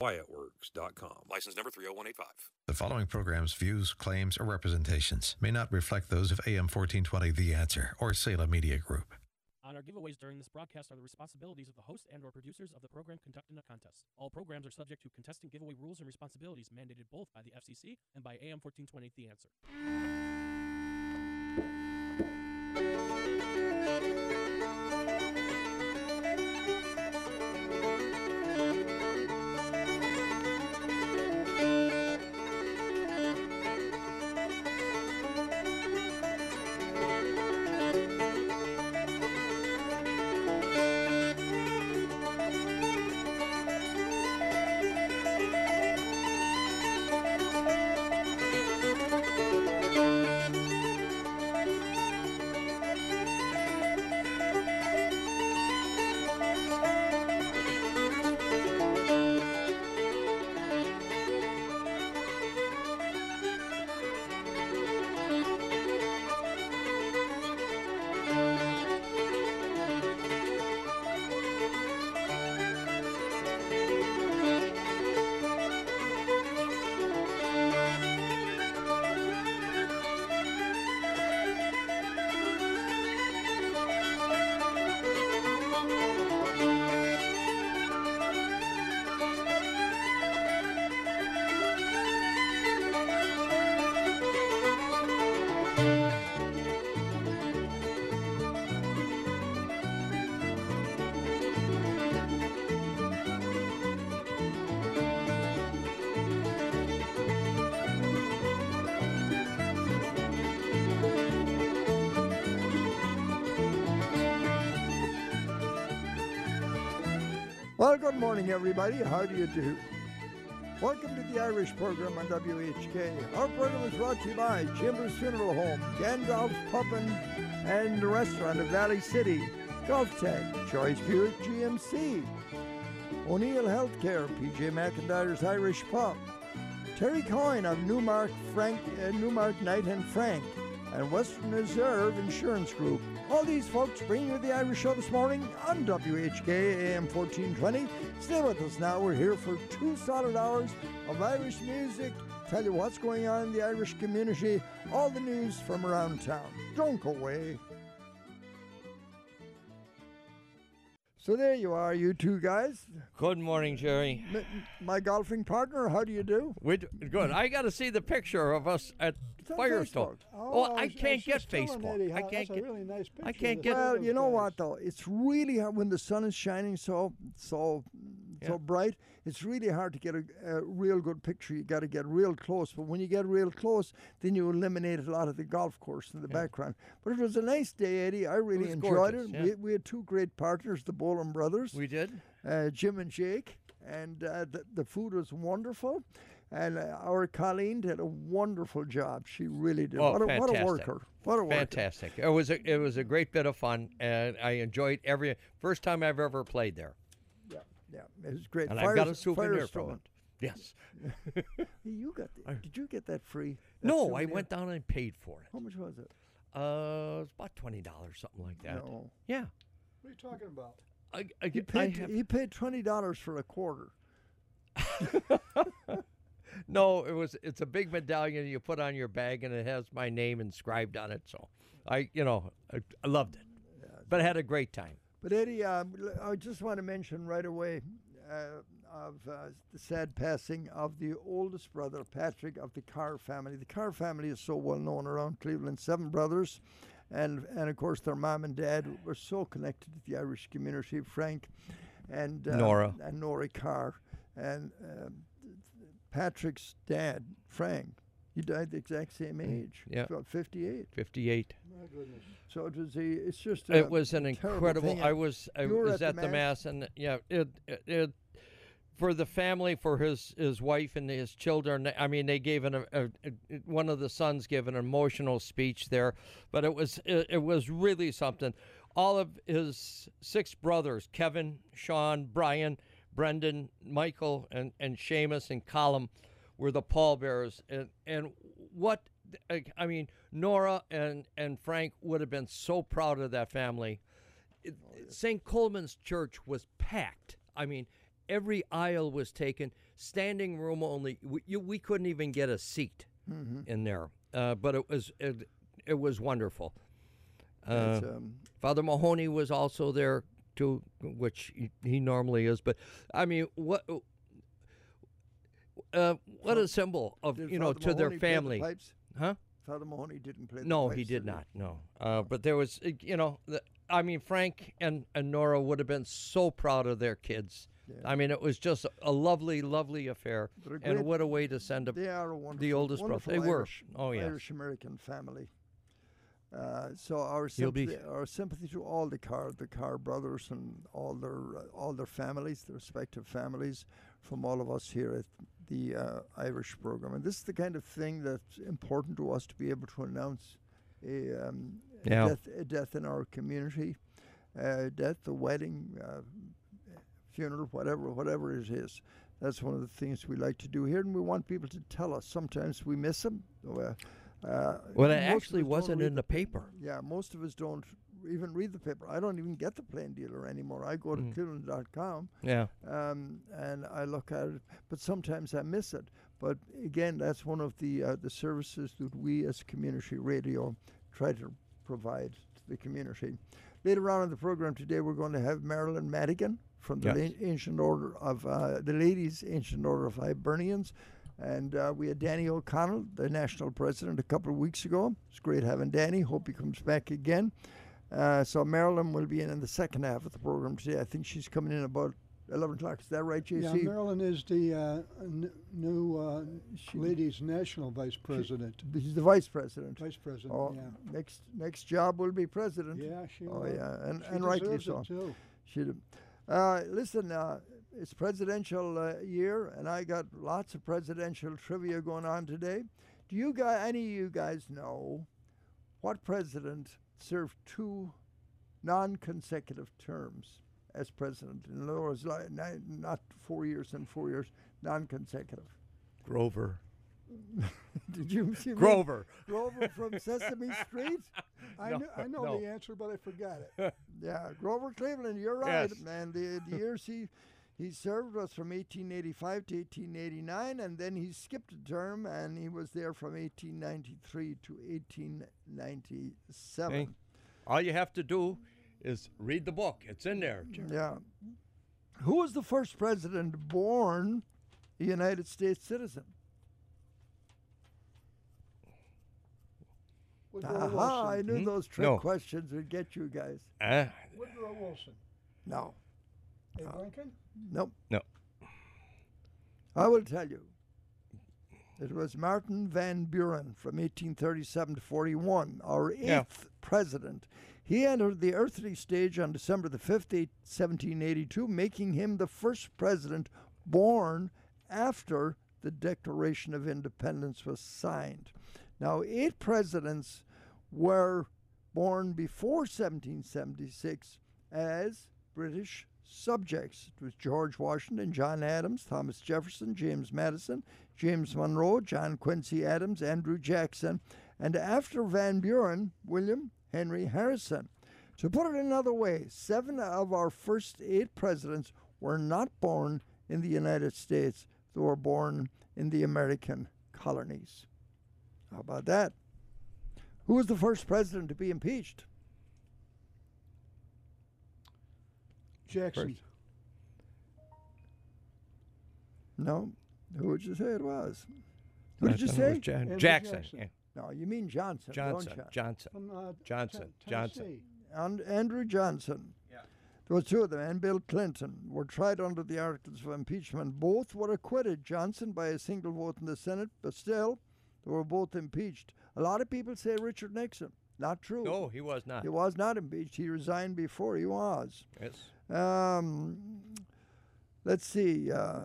quietworks.com. License number 30185. The following program's views, claims, or representations may not reflect those of AM 1420 The Answer or Salem Media Group. On our giveaways during this broadcast are the responsibilities of the host and or producers of the program conducting a contest. All programs are subject to contestant giveaway rules and responsibilities mandated both by the FCC and by AM 1420 The Answer. Good morning, everybody. How do you do? Welcome to the Irish program on WHK. Our program is brought to you by Chambers Funeral Home, Gandalf's Pumpin' and Restaurant of Valley City, Golf Tech, Choice Buick GMC, O'Neill Healthcare, PJ McIntyre's Irish Pub, Terry Coyne of Newmark, Frank, uh, Newmark Knight and Frank, and Western Reserve Insurance Group. All these folks bringing you the Irish Show this morning on WHK AM 1420. Stay with us now. We're here for two solid hours of Irish music. Tell you what's going on in the Irish community, all the news from around town. Don't go away. So there you are, you two guys. Good morning, Jerry. M- my golfing partner, how do you do? We good. I got to see the picture of us at Firestone. Facebook. Oh, I was- can't was get Facebook. Eddie I can't that's get- a really nice picture. I can't get- Well, you know guys. what though? It's really hard when the sun is shining so so Yeah. so bright. It's really hard to get a, a real good picture. You got to get real close. But when you get real close, then you eliminate a lot of the golf course in the background. But it was a nice day, Eddie. I really was enjoyed gorgeous, it. yeah. We, we had two great partners, the Boland brothers, We did. uh, Jim and Jake, and uh, the, the food was wonderful. And uh, our Colleen did a wonderful job. She really did. Oh, what, a, what a worker! What a worker! Fantastic. It was a it was a great bit of fun, and I enjoyed every first time I've ever played there, Yeah, yeah, it was great. and I've got a Fires- souvenir from it. Yes. You got the, Did you get that free? that No, I went down and paid for it. How much was it? Uh, it's about twenty dollars, something like that. No, Yeah. What are you talking about? I, I, he I paid. have- he paid twenty dollars for a quarter. No, it was it's a big medallion you put on your bag and it has my name inscribed on it. So I, you know, I, I loved it, but I had a great time. But Eddie, um, I just want to mention right away uh, of uh, the sad passing of the oldest brother, Patrick, of the Carr family. The Carr family is so well known around Cleveland. Seven brothers, and and of course their mom and dad were so connected to the Irish community. Frank and uh, Nora. and Nora Carr, and um, Patrick's dad, Frank. He died the exact same mm, age. yeah. about fifty-eight. Fifty-eight. My goodness. So it was a. It's just. It was an incredible. thing, I was I was at at the the mass? mass, and yeah, it, it, it for the family, for his his wife and his children. I mean, they gave an a, a, a- one of the sons gave an emotional speech there, but it was it, it was really something. All of his six brothers, Kevin, Sean, Brian, Brendan, Michael, and and Seamus and Colum, were the pallbearers, and and what. I mean, Nora and, and Frank would have been so proud of that family. It- St. Colman's Church was packed. I mean, every aisle was taken. Standing room only. We, you, we couldn't even get a seat in there. Uh, but it was it, it was wonderful. Uh, um, Father Mahoney was also there too, which he, he normally is. But I mean, what uh, what a symbol of you know Father to their Mahoney play the family, pipes? huh? Father Mahoney didn't play. the No, he did not. No, uh, but there was uh, you know, the, I mean, Frank and, and Nora would have been so proud of their kids. I mean, it was just a lovely, lovely affair, They're and what a way to send a They are a wonderful, oldest brother. They were. Irish, Oh, yes. Irish American family. Uh, so our be- sympathy, our sympathy to all the Carr, the Carr brothers, and all their uh, all their families, their respective families, from all of us here at the uh, Irish program. And this is the kind of thing that's important to us to be able to announce a, um, a death, a death in our community, uh, death, a wedding, uh, funeral, whatever, whatever it is. That's one of the things we like to do here, and we want people to tell us. Sometimes we miss them. Uh, Well, it actually wasn't in the paper. Yeah, most of us don't even read the paper. I don't even get the plain dealer anymore. I go to Mm. Cleveland.com Yeah, um, and I look at it, but sometimes I miss it. But again, that's one of the uh, the services that we as community radio try to provide to the community. Later on in the program today, we're going to have Marilyn Madigan from the Yes. Ancient Order of uh, the Ladies Ancient Order of Hibernians. And uh, we had Danny O'Connell, the national president, a couple of weeks ago. It's great having Danny. Hope he comes back again. Uh, so Marilyn will be in in the second half of the program today. I think she's coming in about 11 o'clock. Is that right, JC? Yeah, Marilyn is the uh, n- new uh, ladies national vice president. She's the vice president. Vice president, Oh, yeah. next next job will be president. Yeah, she Oh will. yeah, and She and rightly so. too. Should uh, listen. It's presidential uh, year, and I got lots of presidential trivia going on today. Do you guys, any of you guys, know what president served two non-consecutive terms as president? In other words, like, not four years and four years, non-consecutive. Grover. Did you see? Grover. Grover from Sesame Street? I, No, kn- I know no. the answer, but I forgot it. Yeah, Grover Cleveland, you're right, Yes. man. The, the years he he served was from 1885 to 1889, and then he skipped a term, and he was there from 1893 to 1897. Hey, All you have to do is read the book. It's in there. Jerry. Yeah. Who was the first president born a United States citizen? Woodrow Aha, I knew Hmm? those trick No. questions would get you guys. Ah, Woodrow Wilson. No. Abe Lincoln? Nope. No. I will tell you. It was Martin Van Buren from 1837 to 41, our eighth Yeah. president. He entered the earthly stage on December the 5th, 1782, making him the first president born after the Declaration of Independence was signed. Now, eight presidents were born before 1776 as British subjects. It was George Washington, John Adams, Thomas Jefferson, James Madison, James Monroe, John Quincy Adams, Andrew Jackson, and after Van Buren, William Henry Harrison. To put it another way, seven of our first eight presidents were not born in the United States, they were born in the American colonies. How about that? Who was the first president to be impeached? Jackson. No. Who would you say it was? Who did you say? Jan- Andrew Jackson. Jackson. yeah. No, you mean Johnson, Johnson. don't? Johnson. From uh, Johnson, Ten- Johnson. And Andrew Johnson. Yeah. There were two of them, and Bill Clinton were tried under the articles of impeachment. Both were acquitted. Johnson by a single vote in the Senate, but still, they were both impeached. A lot of people say Richard Nixon. Not true. No, he was not. He was not impeached. He resigned before he was. Yes. Um, let's see. Uh,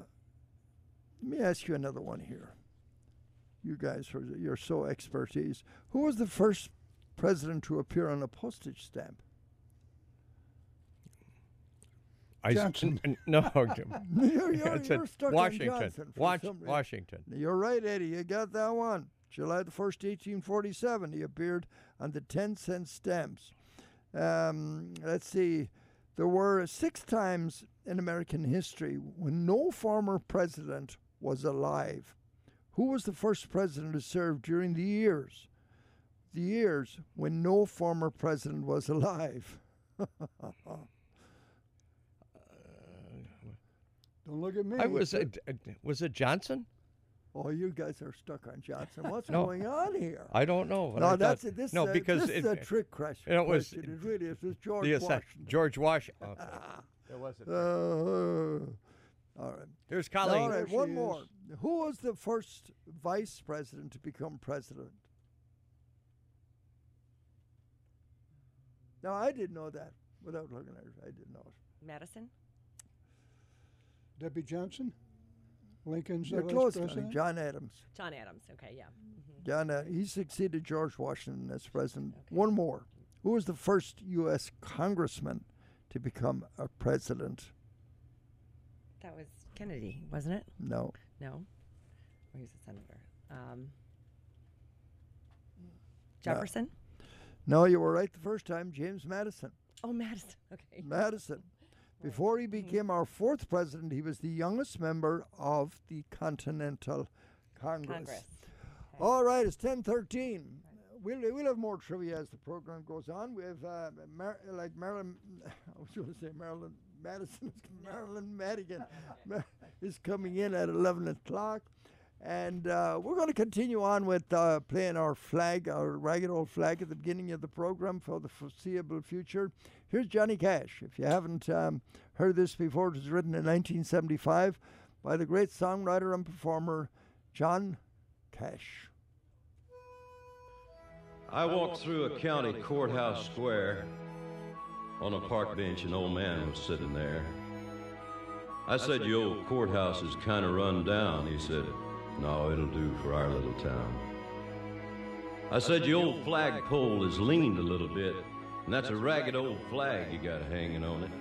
let me ask you another one here. You guys, are, you're so expertise. Who was the first president to appear on a postage stamp? I s- Johnson. n- n- no, you're, you're, you're stuck Washington. on Johnson. for Wash- Washington. You're right, Eddie. You got that one. July the 1st, 1847, he appeared on the 10 cent stamps. Um, let's see. There were six times in American history when no former president was alive. Who was the first president to serve during the years? The years when no former president was alive. Don't look at me. I was uh, uh, was it Johnson? Oh, you guys are stuck on Johnson. What's No. going on here? I don't know. but I no, thought- that's it. This, no uh, because this it, is a trick question. it was- question. It really is. It was George the Washington. George Washington. it wasn't. Uh, all right. Here's Colleen. right, There one she more. Who was the first vice president to become president? Now, I didn't know that without looking at it. I didn't know it. Madison? Debbie Johnson, Lincoln's You're the vice close, president. John Adams. John Adams. Okay, yeah. hmm John, uh, he succeeded George Washington as president. One more. Who was the first U.S. congressman to become a president? That was Kennedy, wasn't it? No. No. Or he was a senator. Um, Jefferson? No, you were right the first time. James Madison. Oh, Madison. Okay. Madison. Before he became our fourth president, he was the youngest member of the Continental Congress. Congress. All right, it's ten thirteen. We'll, we'll have more trivia as the program goes on. We have uh, Mar- like Marilyn, I was going to say Marilyn Madison, Marilyn Madigan is coming in at 11 o'clock. And uh, we're going to continue on with uh, playing our flag, our ragged old flag at the beginning of the program for the foreseeable future. Here's Johnny Cash. If you haven't um, heard this before, it was written in 1975 by the great songwriter and performer John Cash. I walked through a county courthouse square. On a park bench, an old man was sitting there. I said, Your old courthouse is kind of run down. He said, No, it'll do for our little town. I said, Your old flagpole is leaned a little bit, and that's a ragged old flag you got hanging on it.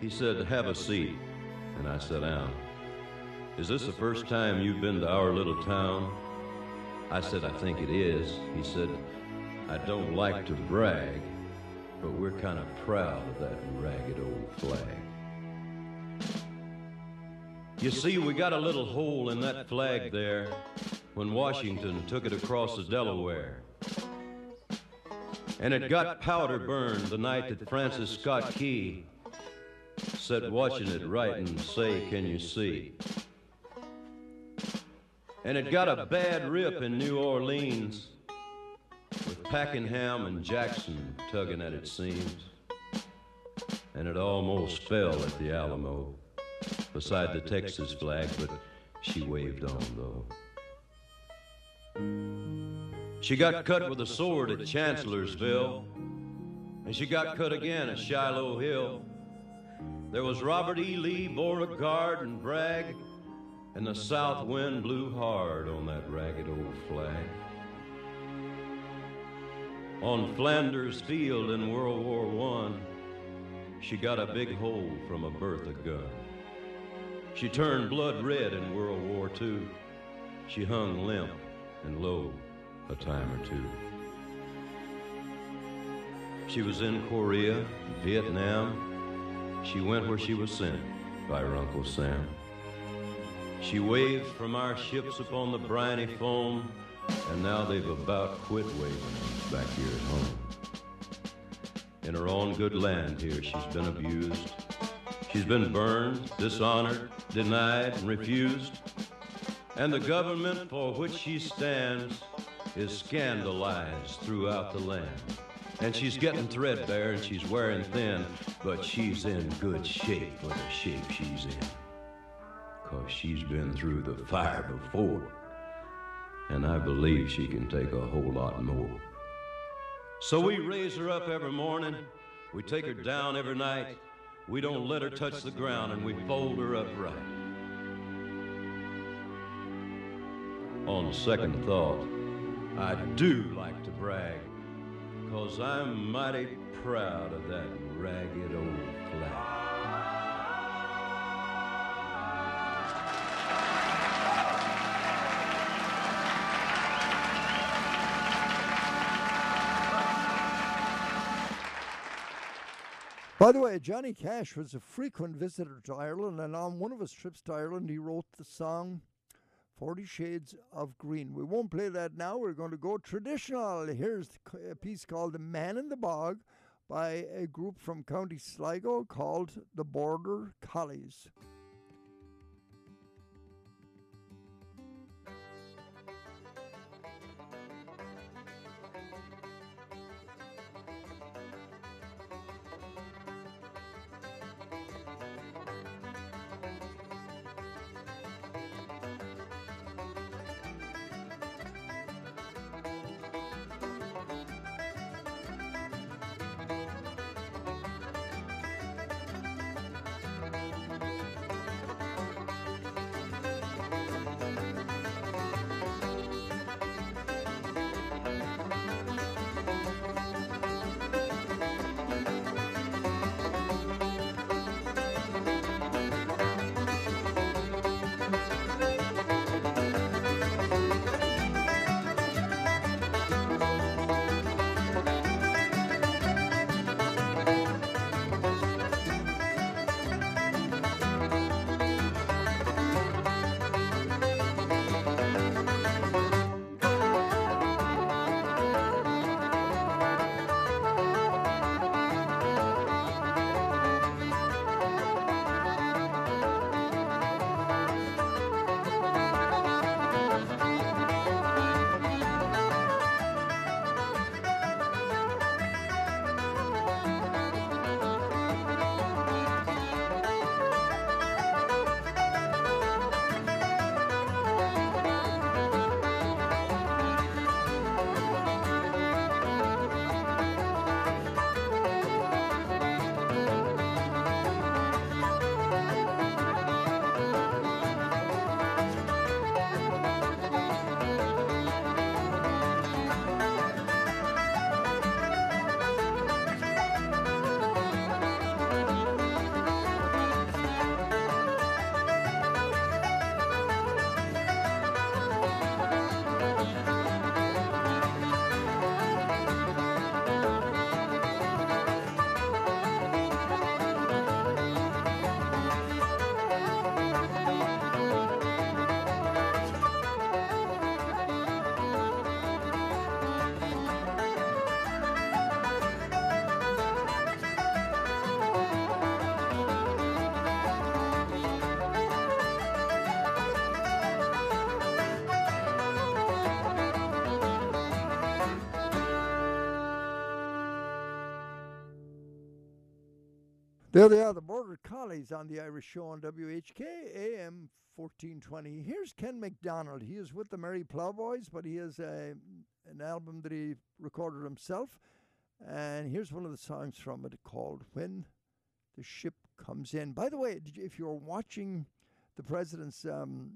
He said, Have a seat. And I sat down. Is this the first time you've been to our little town? I said, I think it is. He said, I don't like to brag, but we're kind of proud of that ragged old flag. You see, we got a little hole in that flag there when Washington took it across the Delaware. And it got powder burned the night that Francis Scott Key sat watching it write and say, Can you see? And it got a bad rip in New Orleans with Pakenham and Jackson tugging at its seams. And it almost fell at the Alamo beside the Texas flag, but she waved on though. She got cut with a sword at Chancellorsville, and she got cut again at Shiloh Hill. There was Robert E. Lee, Beauregard, and Bragg, and the south wind blew hard on that ragged old flag. On Flanders Field in World War One, she got a big hole from a Bertha gun. She turned blood red in World War II. She hung limp and low a time or two. She was in Korea, Vietnam. She went where she was sent by her Uncle Sam. She waved from our ships upon the briny foam, and now they've about quit waving back here at home. In her own good land here, she's been abused. She's been burned, dishonored, denied, and refused. And the government for which she stands is scandalized throughout the land. And she's getting threadbare and she's wearing thin, but she's in good shape for the shape she's in. Cause she's been through the fire before. And I believe she can take a whole lot more. So we raise her up every morning. We take her down every night. We don't let her touch the ground and we fold her upright. On second thought, I do like to brag, cause I'm mighty proud of that ragged old flag. By the way, Johnny Cash was a frequent visitor to Ireland, and on one of his trips to Ireland, he wrote the song Forty Shades of Green. We won't play that now. We're going to go traditional. Here's a piece called The Man in the Bog by a group from County Sligo called the Border Collies. There they are, the Border Collies on the Irish Show on WHK AM 1420. Here's Ken McDonald. He is with the Merry Plowboys, but he has a, an album that he recorded himself. And here's one of the songs from it called When the Ship Comes In. By the way, you, if you're watching the president's um,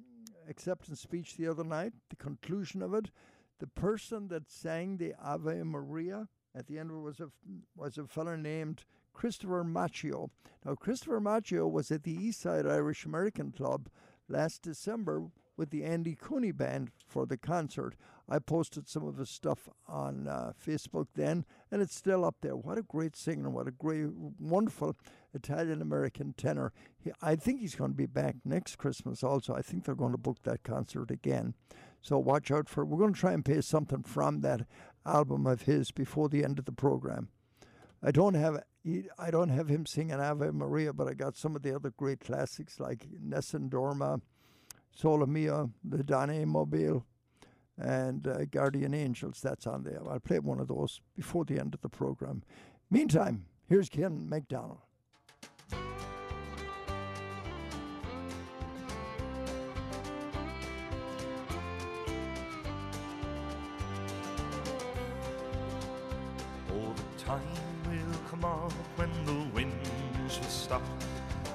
acceptance speech the other night, the conclusion of it, the person that sang the Ave Maria at the end of it was a, was a fellow named Christopher Macchio. Now, Christopher Macchio was at the Eastside Irish American Club last December with the Andy Cooney Band for the concert. I posted some of his stuff on uh, Facebook then, and it's still up there. What a great singer! What a great, wonderful Italian American tenor. He, I think he's going to be back next Christmas also. I think they're going to book that concert again. So watch out for. We're going to try and play something from that album of his before the end of the program. I don't have I don't have him singing Ave Maria, but I got some of the other great classics like Nessun Dorma, Sole Mio, the Dane Mobile, and uh, Guardian Angels. That's on there. I'll play one of those before the end of the program. Meantime, here's Ken McDonald. All the time when the winds will stop.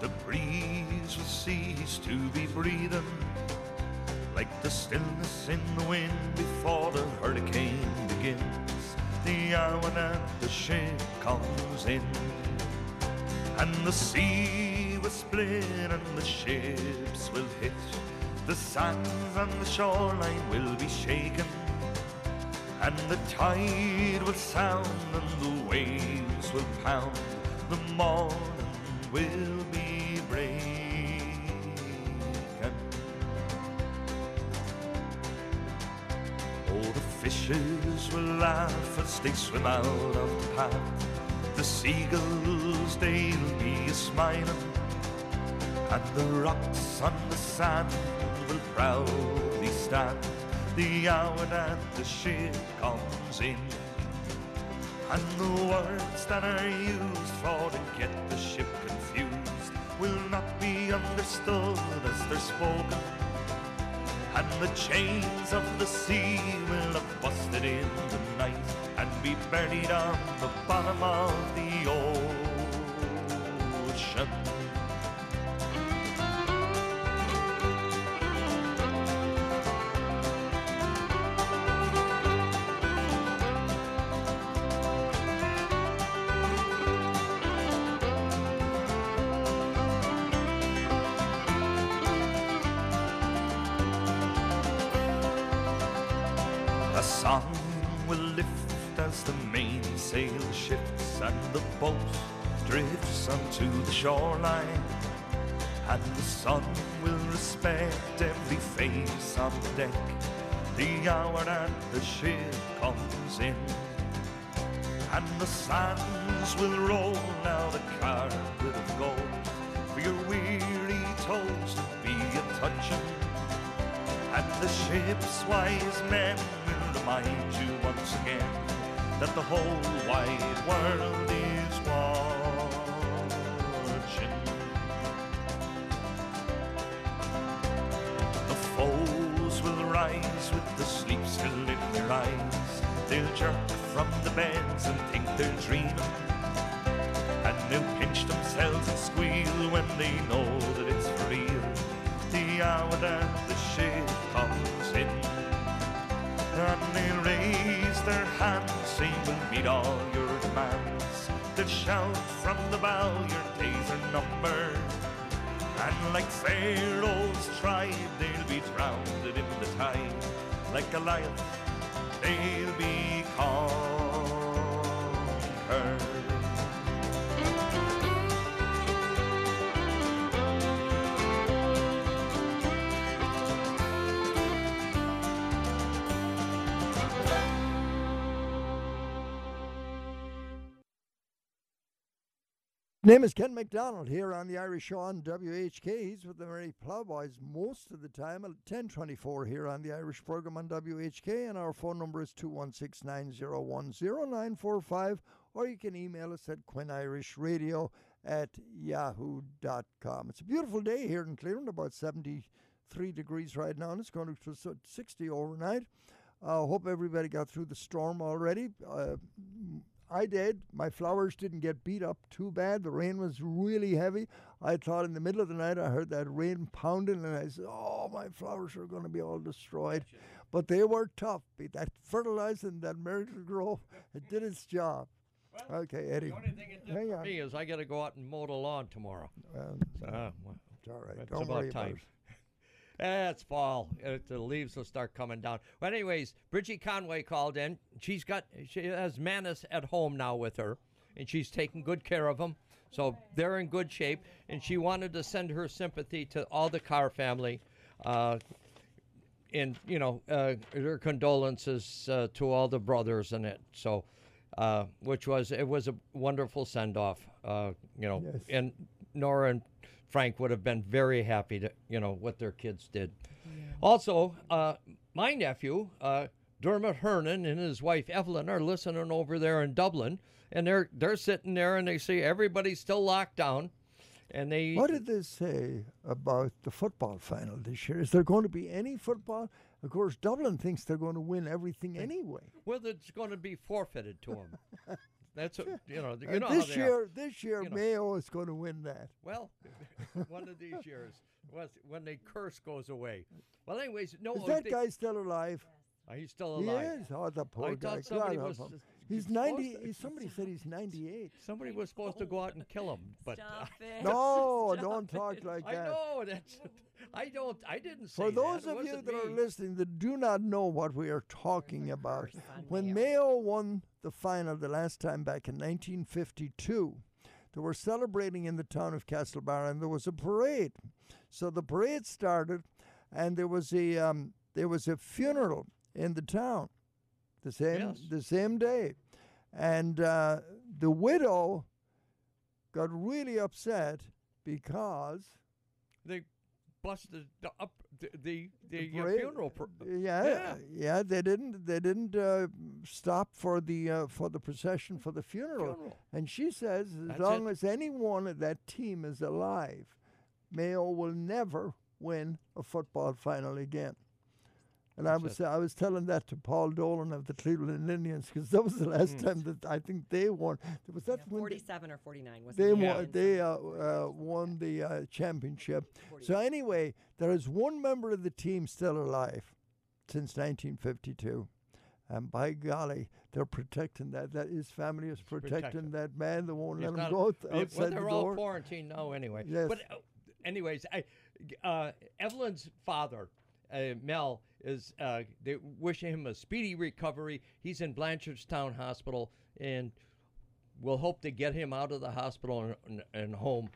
The breeze will cease to be breathing, like the stillness in the wind before the hurricane begins. The hour that the ship comes in, and the sea will split and the ships will hit. The sands and the shoreline will be shaken and the tide will sound and the waves will pound. the morning will be breaking. Oh, the fishes will laugh as they swim out of the path. The seagulls, they'll be smiling. And the rocks on the sand will proudly stand the hour that the ship comes in. And the words that are used for to get the ship confused will not be understood as they're spoken. And the chains of the sea will have busted in the night and be buried on the bottom of the ocean. Boat drifts onto the shoreline. And the sun will respect every face on the deck the hour that the ship comes in. And the sands will roll out a carpet of gold for your weary toes to be a touching. And the ship's wise men will remind you once again that the whole wide world is watching. The foes will rise with the sleep still in their eyes. They'll jerk from the beds and think they're dreaming. And they'll pinch themselves and squeal when they know that it's for real. The hour that the ship comes in. And they'll raise their hands, we'll meet all your demands. They'll shout from the bow, your days are numbered. And like Pharaoh's tribe, they'll be drowned in the tide. Like Goliath, they'll be conquered. Name is Ken McDonald here on the Irish Show on WHK. He's with the Merry Plowboys most of the time at 1024 here on the Irish program on WHK. And our phone number is 216 901 0945. Or you can email us at quinirishradio at yahoo.com. It's a beautiful day here in Cleveland, about 73 degrees right now, and it's going to so- 60 overnight. I uh, hope everybody got through the storm already. Uh, I did. My flowers didn't get beat up too bad. The rain was really heavy. I thought in the middle of the night I heard that rain pounding, and I said, "Oh, my flowers are going to be all destroyed." But they were tough. That fertilizer and that Miracle-Gro, it did its job. okay, Eddie. The only thing it did hang for on. me is I got to go out and mow the lawn tomorrow. Well, So, uh, well, it's all right. Don't about worry about it. It's fall. Uh, the leaves will start coming down. But anyways, Bridgie Conway called in. She's got she has Manus at home now with her, and she's taking good care of him. So they're in good shape. And she wanted to send her sympathy to all the Carr family, uh, and you know uh, her condolences uh, to all the brothers in it. So, uh, which was it was a wonderful send off. Uh, you know, Yes. and Nora and Frank would have been very happy to you know what their kids did. Also, uh, my nephew uh, Dermot Hernan and his wife Evelyn are listening over there in Dublin, and they're they're sitting there and they see everybody's still locked down, and they What did they say about the football final this year? Is there going to be any football? Of course, Dublin thinks they're going to win everything anyway. well, it's going to be forfeited to them. That's what, you know. You know this are. year, this year, You know. Mayo is going to win that. Well, one of these years, when the curse goes away. Well, anyways, no. Is that they- guy still alive? uh, he's still He alive. is. Oh, the poor I guy. thought somebody God was. Help him. s- He's supposed ninety. to- he- Somebody said he's ninety-eight. Somebody was supposed to go out and kill him, but uh, it. No, Stop don't talk it. like I that. know that's. I don't. I didn't say For those that. Of you wasn't that are listening that do not know what we are talking about, when Mayo. Mayo won the final the last time back in 1952, They were celebrating in the town of Castlebar, and there was a parade. So the parade started, and there was a um, there was a funeral in the town, the same Yes. the same day, and uh, the widow got really upset because They busted the up the the, the, uh, parade- funeral. Yeah, yeah. yeah, they didn't they didn't uh, stop for the uh, for the procession for the funeral. funeral. And she says, as That's long it. as anyone of that team is alive, Mayo will never win a football final again. And I was. I was telling that to Paul Dolan of the Cleveland Indians because that was the last Mm. time that I think they won. Was that Yeah, when they- 47 or 49 was they the won, Indians they uh, the uh, won the uh, championship. 48. So anyway, there is one member of the team still alive since 1952. And by golly, they're protecting that. That his family is protecting protecting. that man. They won't He's let him not- go out- They- well, outside they're the all door. quarantined now anyway. Yes. But uh, anyways, I, uh, Evelyn's father, uh, Mel, is uh, they wish him a speedy recovery. He's in Blanchardstown Hospital, and we'll hope to get him out of the hospital and, and, and home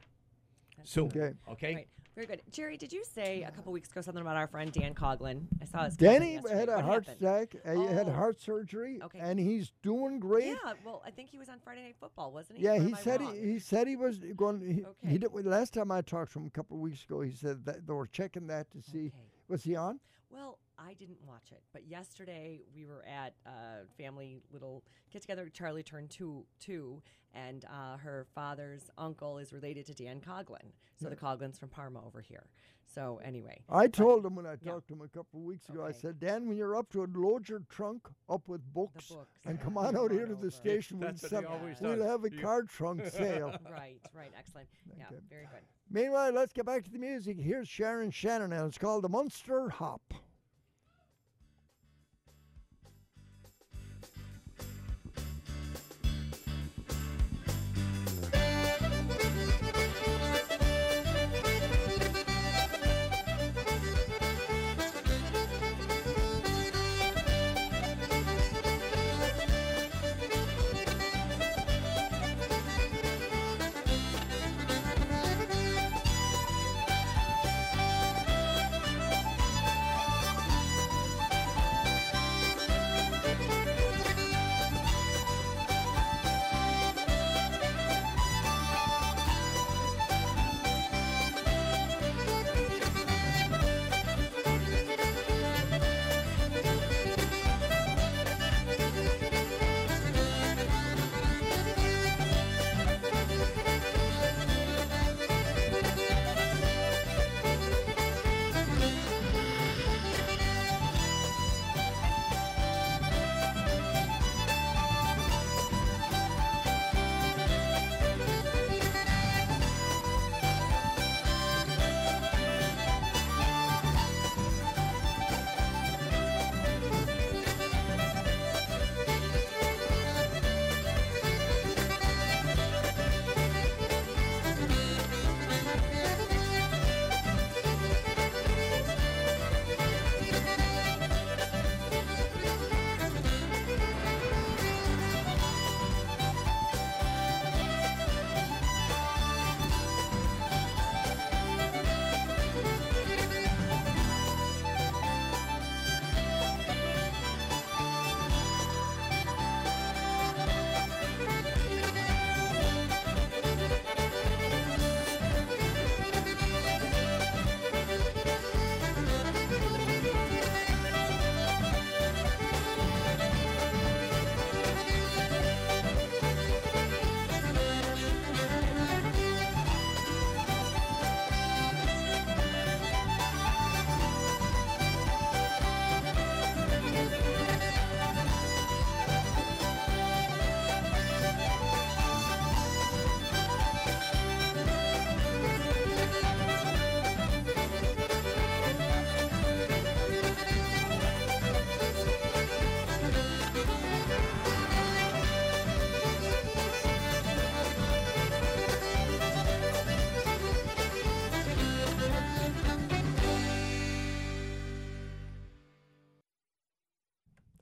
soon. Okay. Okay. Right. Very good. Jerry, did you say a couple weeks ago something about our friend Dan Coughlin? I saw his Danny comment had a What heart attack. He had Oh. heart surgery, Okay. and he's doing great. Yeah, well, I think he was on Friday Night Football, wasn't he? Yeah, Or he said he, he said he was going. He, Okay. he did, last time I talked to him a couple of weeks ago, he said that they were checking that to see Okay. was he on. Well, I didn't watch it, but yesterday we were at a family little get together. Charlie turned two, two, and uh, her father's uncle is related to Dan Coughlin. So the Coughlin's from Parma over here. So anyway, I told him when I yeah. talked to him a couple of weeks ago. I said, Dan, when you're up to it, load your trunk up with books, books and and come come on out here to over." the station. That's we'll what he sell- always We'll have a Yeah. car trunk sale. right, right, excellent. Yeah, Okay. very good. Meanwhile, let's get back to the music. Here's Sharon Shannon, and it's called the Monster Hop.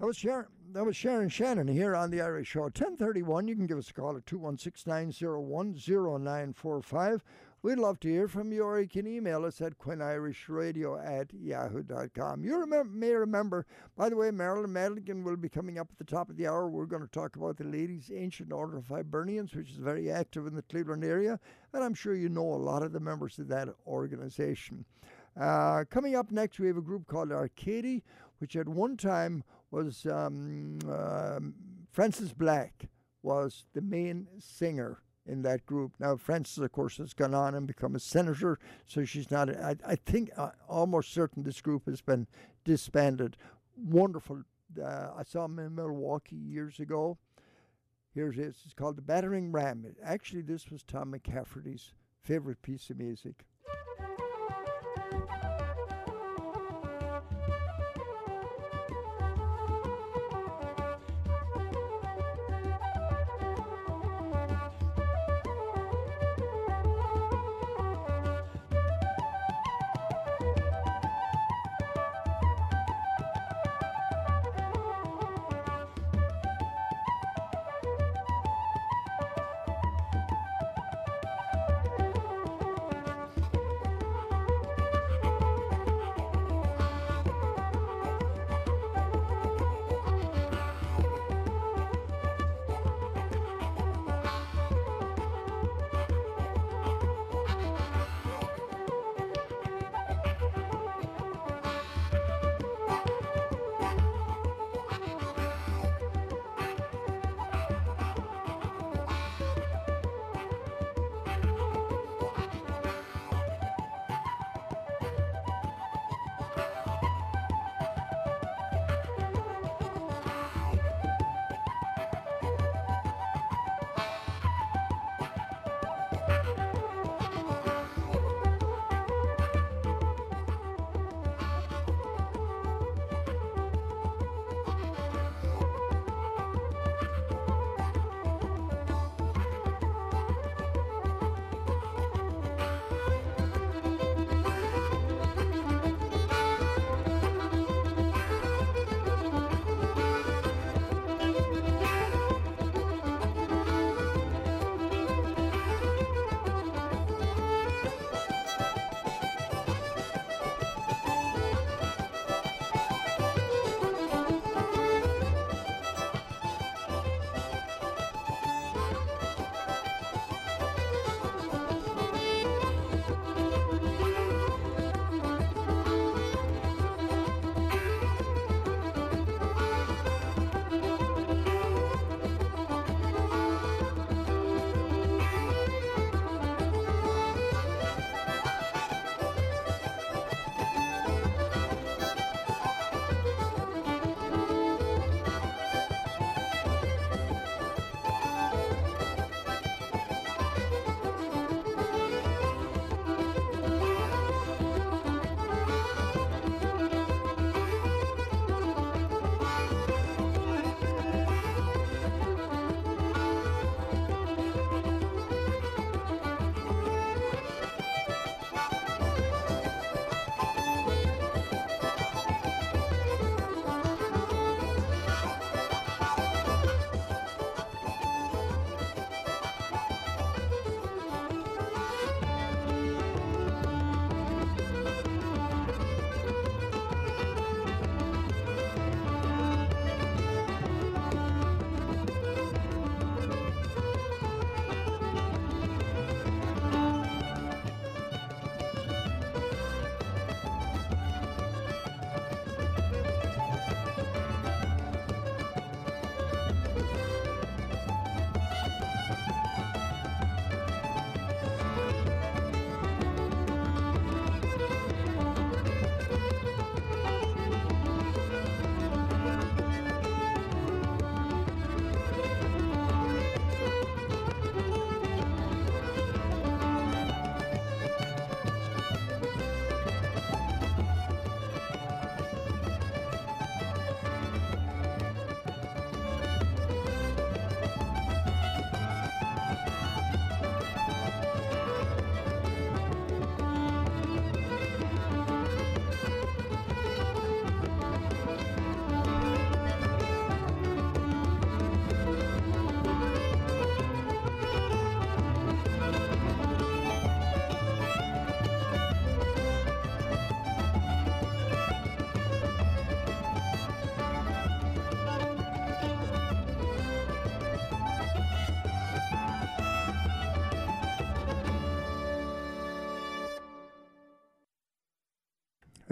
That was Sharon. That was Sharon Shannon here on the Irish Show. Ten thirty one. You can give us a call at 216-901-0945. We'd love to hear from you, or you can email us at quinirishradio at yahoo.com. You remember, may remember, by the way, Marilyn Madigan will be coming up at the top of the hour. We're going to talk about the Ladies' Ancient Order of Hibernians, which is very active in the Cleveland area, and I'm sure you know a lot of the members of that organization. Uh, coming up next, we have a group called Arcady, which at one time was um, uh, Frances Black was the main singer in that group. Now, Frances, of course, has gone on and become a senator, so she's not. I, I think uh, almost certain this group has been disbanded. Wonderful. Uh, I saw him in Milwaukee years ago. Here it is. It's called the Battering Ram. Actually, this was Tom McCafferty's favorite piece of music.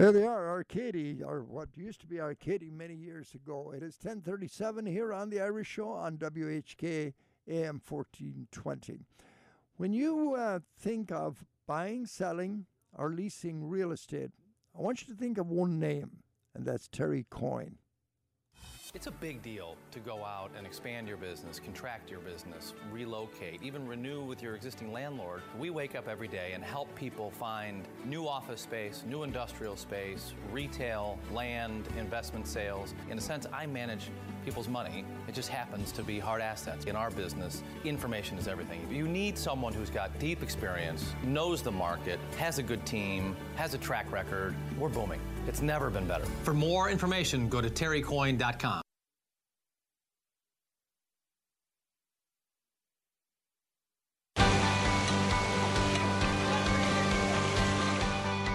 Here they are, Arcady, or what used to be Arcady many years ago. It is 1037 here on the Irish Show on WHK AM 1420. When you uh, think of buying, selling, or leasing real estate, I want you to think of one name, and that's Terry Coyne. It's a big deal to go out and expand your business, contract your business, relocate, even renew with your existing landlord. We wake up every day and help people find new office space, new industrial space, retail, land, investment sales. In a sense, I manage people's money. It just happens to be hard assets. In our business, information is everything. You need someone who's got deep experience, knows the market, has a good team, has a track record, we're booming. It's never been better. For more information, go to terrycoyne.com.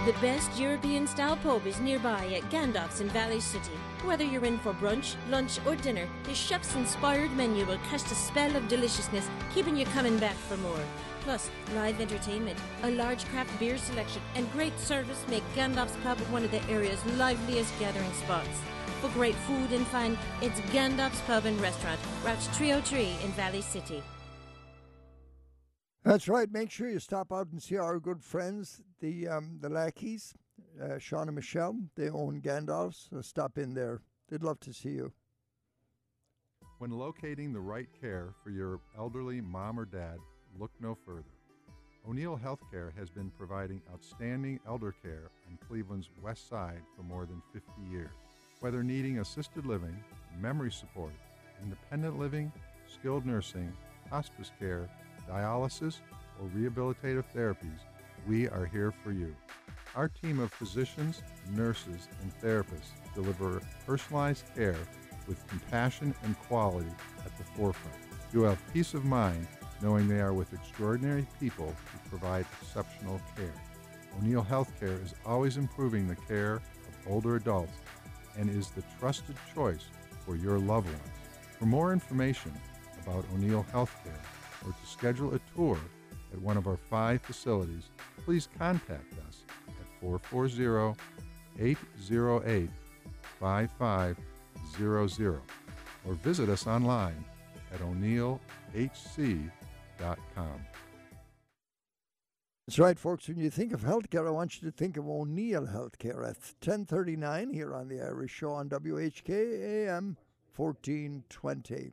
The best European style pub is nearby at Gandalf's in Valley City. Whether you're in for brunch, lunch, or dinner, the chef's inspired menu will cast a spell of deliciousness, keeping you coming back for more. Plus, live entertainment, a large craft beer selection, and great service make Gandalf's Pub one of the area's liveliest gathering spots. For great food and fun, it's Gandalf's Pub and Restaurant, Route 303 in Valley City. That's right. Make sure you stop out and see our good friends, the um, the Lackeys, uh, Sean and Michelle. They own Gandalf's. So stop in there. They'd love to see you. When locating the right care for your elderly mom or dad, look no further. O'Neill Healthcare has been providing outstanding elder care on Cleveland's west side for more than 50 years. Whether needing assisted living, memory support, independent living, skilled nursing, hospice care, dialysis, or rehabilitative therapies, we are here for you. Our team of physicians, nurses, and therapists deliver personalized care with compassion and quality at the forefront. You have peace of mind knowing they are with extraordinary people who provide exceptional care. O'Neill Healthcare is always improving the care of older adults and is the trusted choice for your loved ones. For more information about O'Neill Healthcare or to schedule a tour at one of our five facilities, please contact us at 440 808 5500 or visit us online at o'neillhc.com. That's right, folks. When you think of healthcare, I want you to think of O'Neill Healthcare at 1039 here on the Irish Show on WHK AM 1420.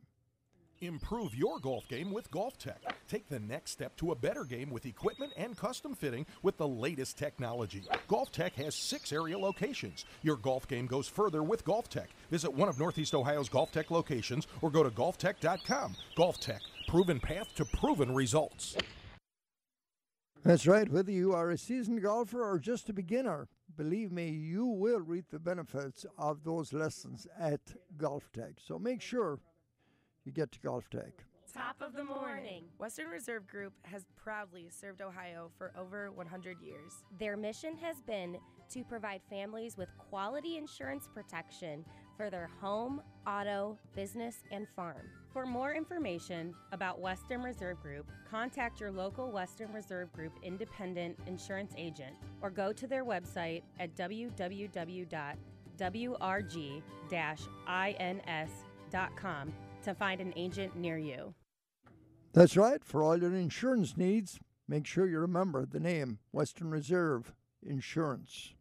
Improve your golf game with GolfTEC. Take the next step to a better game with equipment and custom fitting with the latest technology. GolfTEC has six area locations. Your golf game goes further with GolfTEC. Visit one of Northeast Ohio's GolfTEC locations or go to golftec.com. Golf Tech, proven path to proven results. That's right. Whether you are a seasoned golfer or just a beginner, believe me, you will reap the benefits of those lessons at GolfTEC. So make sure you get to GolfTEC. Top of the morning. Western Reserve Group has proudly served Ohio for over 100 years. Their mission has been to provide families with quality insurance protection for their home, auto, business, and farm. For more information about Western Reserve Group, contact your local Western Reserve Group independent insurance agent or go to their website at www.wrg-ins.com to find an agent near you. That's right. For all your insurance needs, make sure you remember the name Western Reserve Insurance.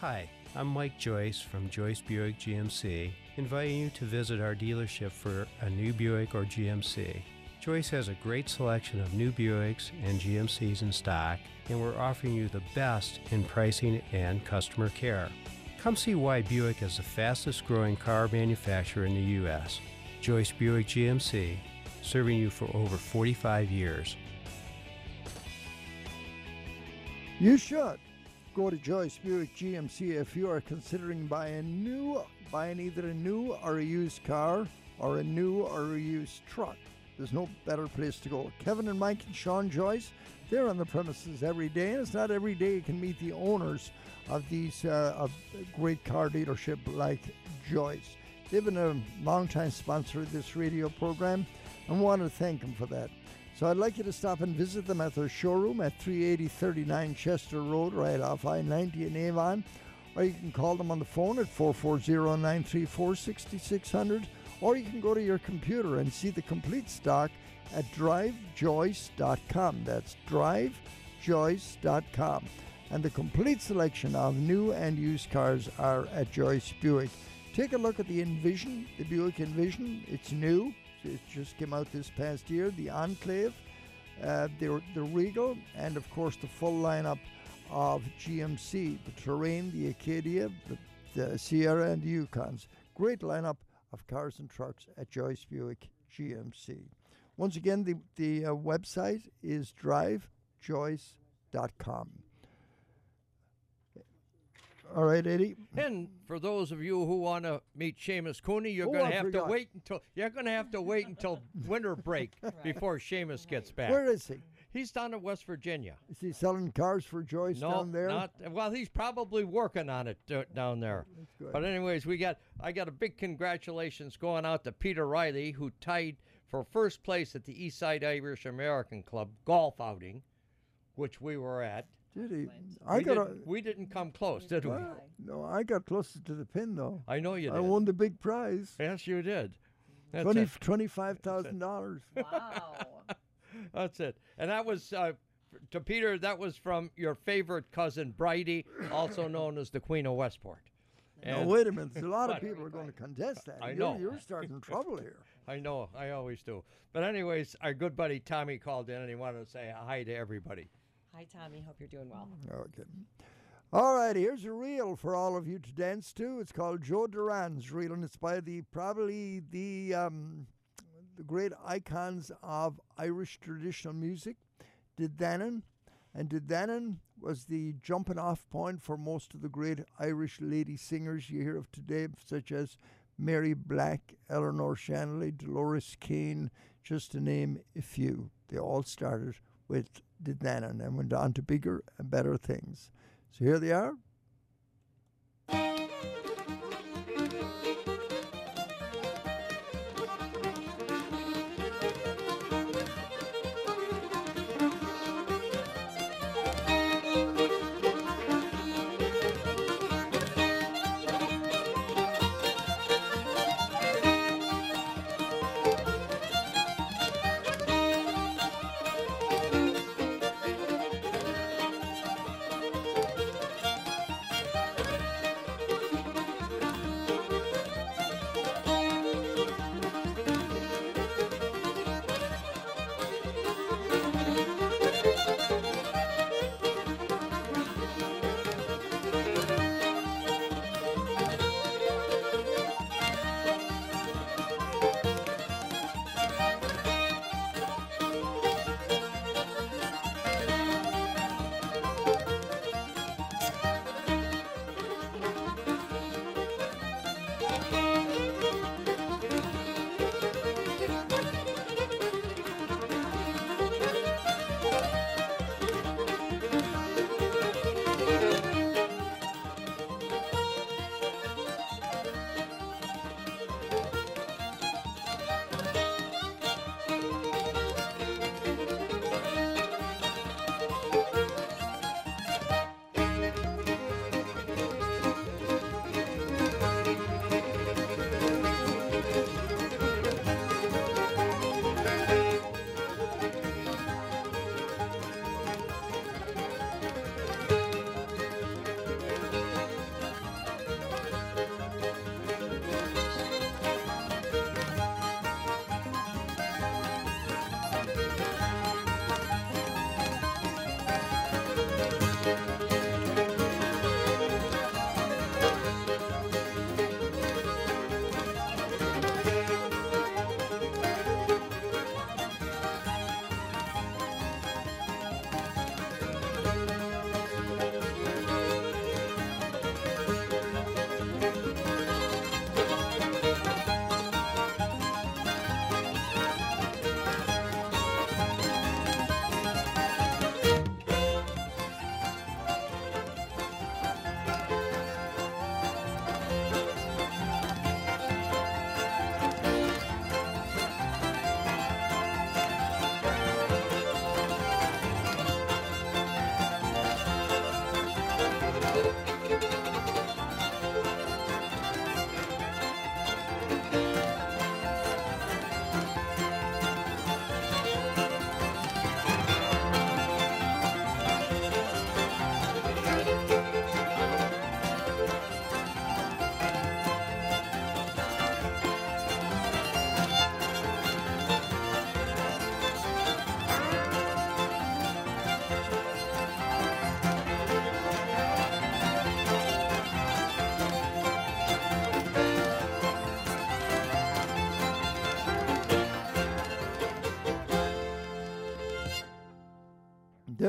Hi, I'm Mike Joyce from Joyce Buick GMC, inviting you to visit our dealership for a new Buick or GMC. Joyce has a great selection of new Buicks and GMCs in stock, and we're offering you the best in pricing and customer care. Come see why Buick is the fastest growing car manufacturer in the U.S. Joyce Buick GMC, serving you for over 45 years. You should go to Joyce Buick GMC if you are considering buying new, buying either a new or a used car or a new or a used truck. There's no better place to go. Kevin and Mike and Sean Joyce, they're on the premises every day, and it's not every day you can meet the owners of these uh, of great car dealership like Joyce. They've been a long-time sponsor of this radio program, and want to thank them for that. So I'd like you to stop and visit them at their showroom at 38039 Chester Road, right off I 90 in Avon. Or you can call them on the phone at 440 934 6600. Or you can go to your computer and see the complete stock at drivejoyce.com. That's drivejoyce.com. And the complete selection of new and used cars are at Joyce Buick. Take a look at the Envision, the Buick Envision. It's new. It just came out this past year. The Enclave, uh, the, the Regal, and of course the full lineup of GMC, the Terrain, the Acadia, the, the Sierra, and the Yukons. Great lineup of cars and trucks at Joyce Buick GMC. Once again, the, the uh, website is drivejoyce.com. All right, Eddie. And for those of you who want to meet Seamus Cooney, you're Oh, going to have to wait until you're going to have to wait until winter break before Seamus gets back. Where is he? He's down in West Virginia. Is he selling cars for Joyce no, down there? not well. He's probably working on it uh, down there. good. But anyways, we got I got a big congratulations going out to Peter Riley who tied for first place at the Eastside Irish American Club golf outing, which we were at. Did he? I we, got didn't, a. we didn't come close, did we? Well, no, I got closer to the pin though. I know you did. I won the big prize. Yes, you did. That's Twenty it. twenty-five thousand dollars. Wow. That's it. And that was uh, to Peter. That was from your favorite cousin Bridie, also known as the Queen of Westport. Now wait a minute. There's a lot of people are going to contest that. I You're- know. You're, starting trouble here. I know. I always do. But anyways, our good buddy Tommy called in and he wanted to say hi to everybody. Hi, Tommy. Hope you're doing well. Okay. All right, here's a reel for all of you to dance to. It's called Joe Duran's reel, and it's by the probably the um, the great icons of Irish traditional music, De Dannan. And De Dannan was the jumping off point for most of the great Irish lady singers you hear of today, such as Mary Black, Eleanor Shanley, Dolores Keane, just to name a few. They all started with De Dannan and then went on to bigger and better things. So here they are.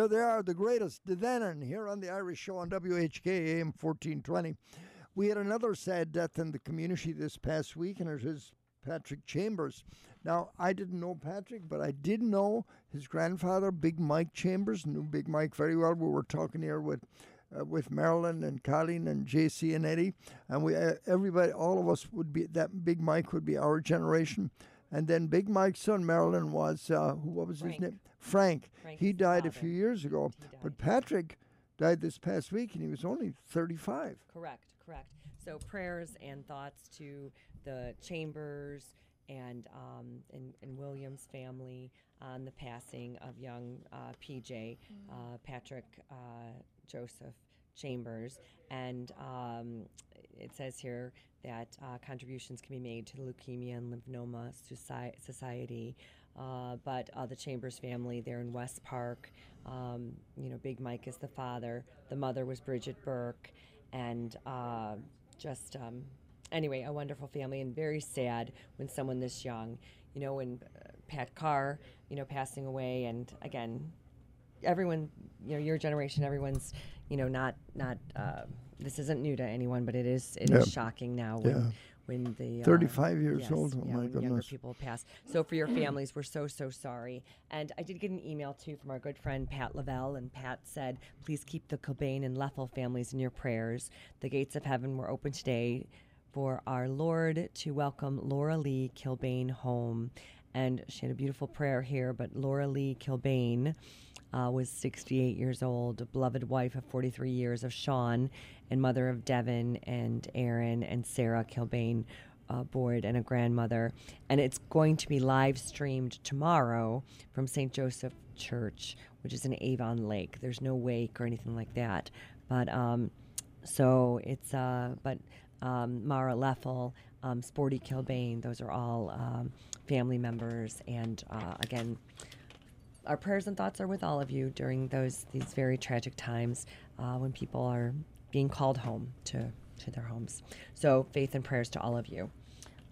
There they are, the greatest, De Dannan, here on the Irish Show on WHK AM 1420. We had another sad death in the community this past week, and it is Patrick Chambers. Now, I didn't know Patrick, but I did know his grandfather, Big Mike Chambers. Knew Big Mike very well. We were talking here with uh, with Marilyn and Colleen and JC and Eddie, and we uh, everybody, all of us would be that Big Mike would be our generation. And then Big Mike's son, Marilyn, was uh, who? What was Frank. his name? Frank. Frank he is the died a few years ago, but Patrick died this past week, and he was only 35. Correct, correct. So prayers and thoughts to the Chambers and um, and, and Williams family on the passing of young uh, PJ uh, Patrick uh, Joseph Chambers, and um, it says here that uh, contributions can be made to the Leukemia and Lymphoma Soci- Society. Uh, but uh, the Chambers family there in West Park, um, you know, Big Mike is the father. The mother was Bridget Burke, and uh, just um, anyway, a wonderful family and very sad when someone this young, you know, when uh, Pat Carr, you know, passing away, and again, everyone, you know, your generation, everyone's, you know, not not. Uh, this isn't new to anyone, but it is it is shocking now when Yeah. When the uh, 35 years yes, old, oh yeah, my when younger goodness. people pass. So for your families, we're so so sorry. And I did get an email too from our good friend Pat Lavelle, and Pat said, "Please keep the Kilbane and Leffel families in your prayers. The gates of heaven were open today for our Lord to welcome Laura Lee Kilbane home." And she had a beautiful prayer here, but Laura Lee Kilbane uh, was 68 years old, beloved wife of 43 years of Sean, and mother of Devin and Aaron and Sarah Kilbane uh, Board, and a grandmother. And it's going to be live streamed tomorrow from St. Joseph Church, which is in Avon Lake. There's no wake or anything like that. But um, so it's, uh, but um, Mara Leffel, um, Sporty Kilbane, those are all um, family members. And uh, again, our prayers and thoughts are with all of you during those these very tragic times uh, when people are being called home to to their homes. So faith and prayers to all of you.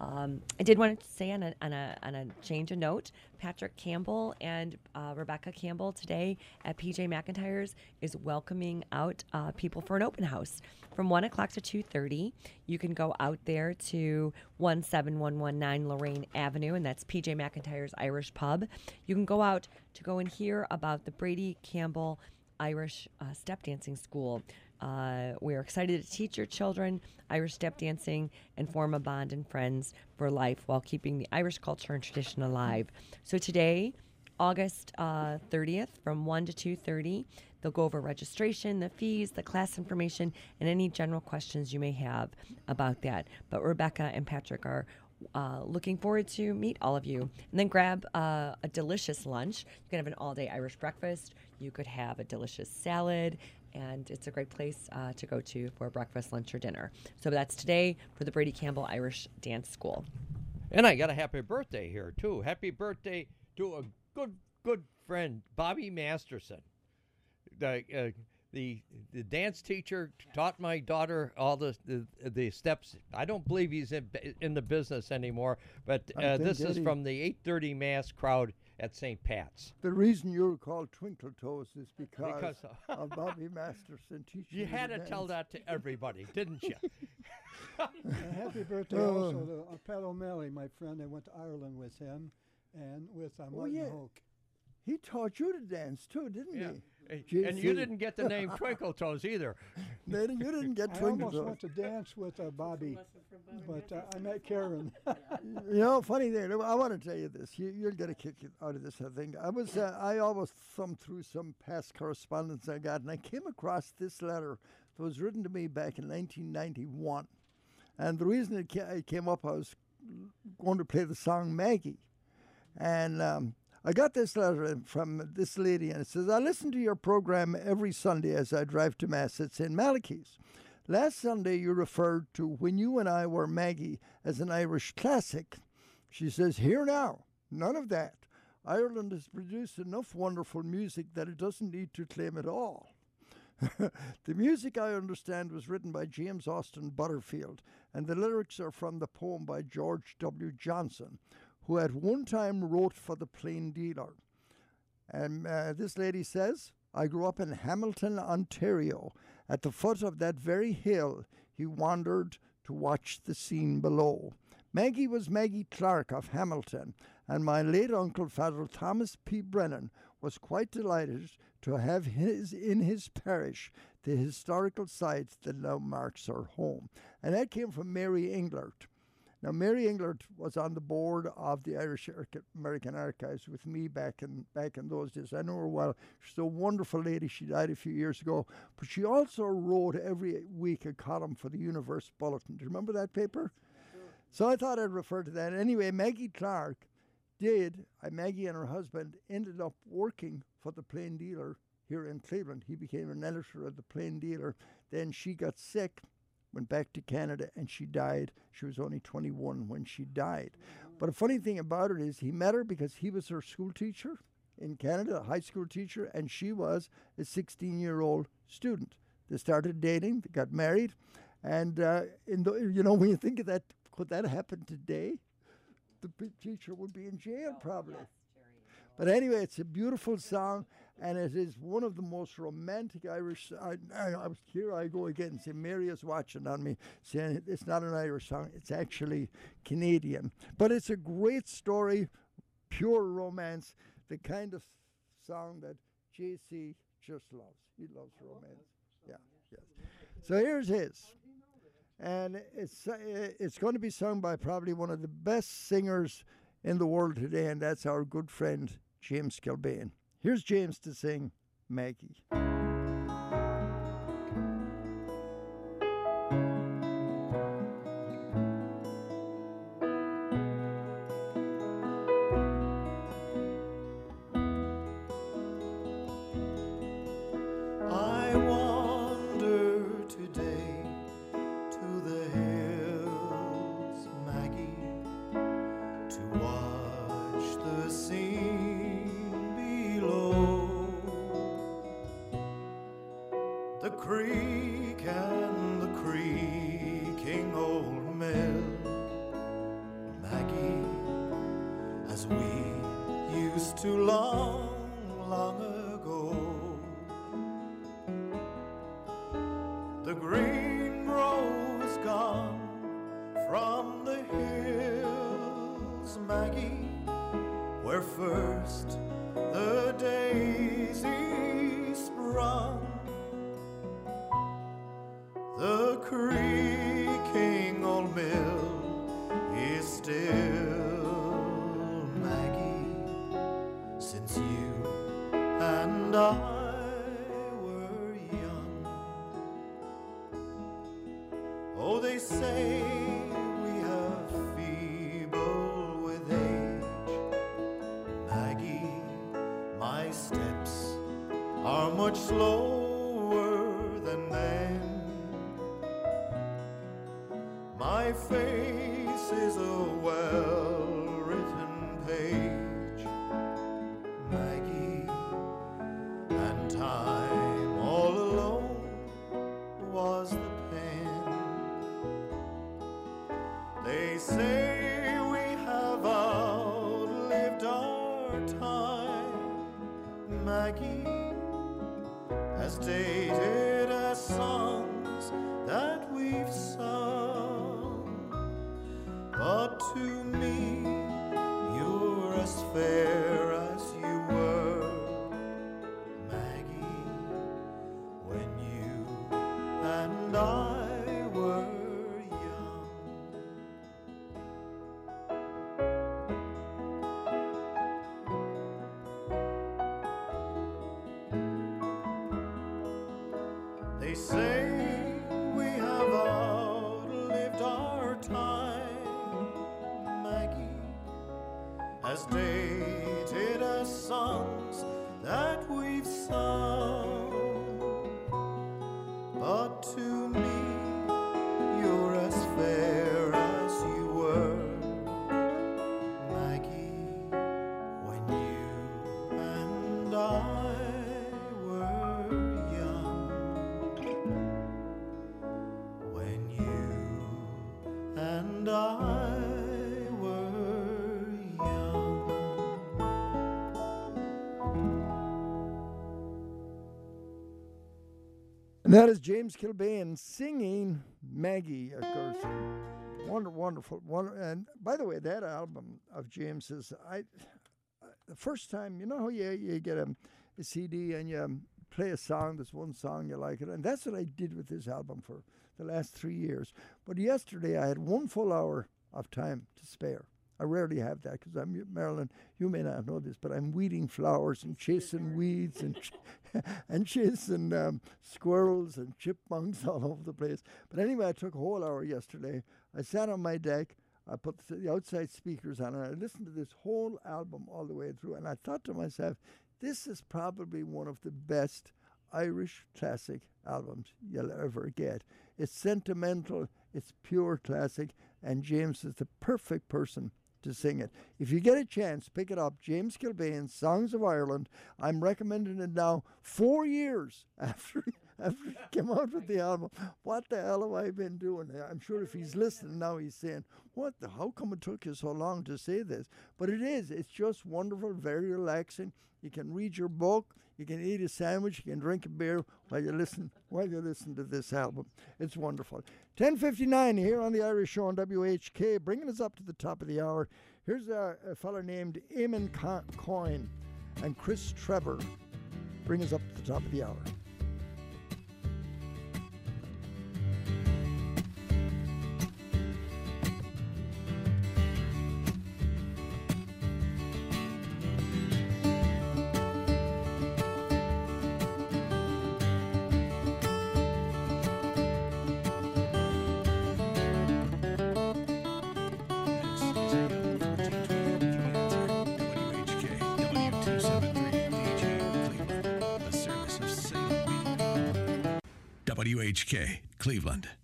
Um, I did want to say on a, on a on a change of note, Patrick Campbell and uh, Rebecca Campbell today at PJ McIntyre's is welcoming out uh, people for an open house from one o'clock to two thirty. You can go out there to one seven one one nine Lorain Avenue, and that's PJ McIntyre's Irish Pub. You can go out to go and hear about the Brady Campbell Irish uh, Step Dancing School. Uh, we're excited to teach your children Irish step dancing and form a bond and friends for life while keeping the Irish culture and tradition alive. So today, August uh, 30th, from 1 to 2:30, they'll go over registration, the fees, the class information, and any general questions you may have about that. But Rebecca and Patrick are uh, looking forward to meet all of you. And then grab uh, a delicious lunch. You can have an all day Irish breakfast. You could have a delicious salad. And it's a great place uh, to go to for breakfast, lunch, or dinner. So that's today for the Brady Campbell Irish Dance School. And I got a happy birthday here too. Happy birthday to a good good friend, Bobby Masterson. The uh, the the dance teacher taught my daughter all the the, the steps. I don't believe he's in, in the business anymore, but uh, this is Eddie- from the 8:30 mass crowd at St. Pat's. The reason you're called Twinkle Toes is because, Because of Bobby Masterson teaching You had to to tell that to everybody, didn't you? Happy birthday Oh. also to Pat O'Malley, my friend. I went to Ireland with him and with uh, Oh, Martin yeah. Hoke. He taught you to dance too, didn't Yeah. he? And you didn't get the name Twinkle Toes either. Then you didn't get I Twinkle almost went to dance with uh, Bobby, but uh, I met Karen. You know, funny thing. I want to tell you this. You, you'll get a kick out of this. I think I was. Uh, I almost thumbed through some past correspondence I got, and I came across this letter that was written to me back in 1991. And the reason it, ca- it came up, I was going to play the song Maggie, and um, I got this letter from this lady, and it says, "I listen to your program every Sunday as I drive to mass at St. Malachy's." Last Sunday, you referred to when you and I were Maggie as an Irish classic. She says, Here now, none of that. Ireland has produced enough wonderful music that it doesn't need to claim it all. the music, I understand, was written by James Austin Butterfield, and the lyrics are from the poem by George W. Johnson, who at one time wrote for the Plain Dealer. And uh, this lady says, I grew up in Hamilton, Ontario. At the foot of that very hill, he wandered to watch the scene below. Maggie was Maggie Clark of Hamilton, and my late uncle, Father Thomas P. Brennan, was quite delighted to have his in his parish the historical site that now marks her home. And that came from Mary Englert. Now, Mary Englert was on the board of the Irish American Archives with me back in back in those days. I know her well. She's a wonderful lady. She died a few years ago, but she also wrote every week a column for the Universe Bulletin. Do you remember that paper? So I thought I'd refer to that. Anyway, Maggie Clark did. Uh, Maggie and her husband ended up working for the Plain Dealer here in Cleveland. He became an editor of the Plain Dealer. Then she got sick went back to Canada, and she died. She was only 21 when she died. But a funny thing about it is he met her because he was her school teacher in Canada, a high school teacher, and she was a 16 year old student. They started dating, they got married, and uh, in the, you know when you think of that, could that happen today? The teacher would be in jail probably. But anyway, it's a beautiful song, and it is one of the most romantic Irish. I, I, I was here. I go again. Say Mary is watching on me, saying it's not an Irish song. It's actually Canadian, but it's a great story, pure romance, the kind of song that JC just loves. He loves romance. Yeah, yes. So here's his, and it's uh, it's going to be sung by probably one of the best singers in the world today, and that's our good friend James Kilbane. Here's James to sing Maggie. Maggie, as dated as songs that we've sung. But to me, you're as fair And that is James Kilbane singing Maggie, of course. Wonder, wonderful. Wonder, and by the way, that album of James's, I the first time, you know how you, you get a, a CD and you play a song, there's one song you like it, and that's what I did with this album for the last three years. But yesterday I had one full hour of time to spare. I rarely have that because I'm Marilyn. You may not know this, but I'm weeding flowers and chasing weeds and and chasing um, squirrels and chipmunks all over the place. But anyway, I took a whole hour yesterday. I sat on my deck. I put the outside speakers on, and I listened to this whole album all the way through. And I thought to myself, this is probably one of the best Irish classic albums you'll ever get. It's sentimental, it's pure classic, and James is the perfect person to sing it. If you get a chance, pick it up. James Kilbane, Songs of Ireland. I'm recommending it now four years after after he came out with the album. What the hell have I been doing? I'm sure if he's listening now, he's saying, "What the? How come it took you so long to say this?" But it is. It's just wonderful, very relaxing. You can read your book. You can eat a sandwich. You can drink a beer while you listen while you listen to this album. It's wonderful. 10:59 here on the Irish Show on WHK, bringing us up to the top of the hour. Here's a, a fellow named Eamon Co- Coyne and Chris Trevor. Bring us up to the top of the hour. WHK, Cleveland.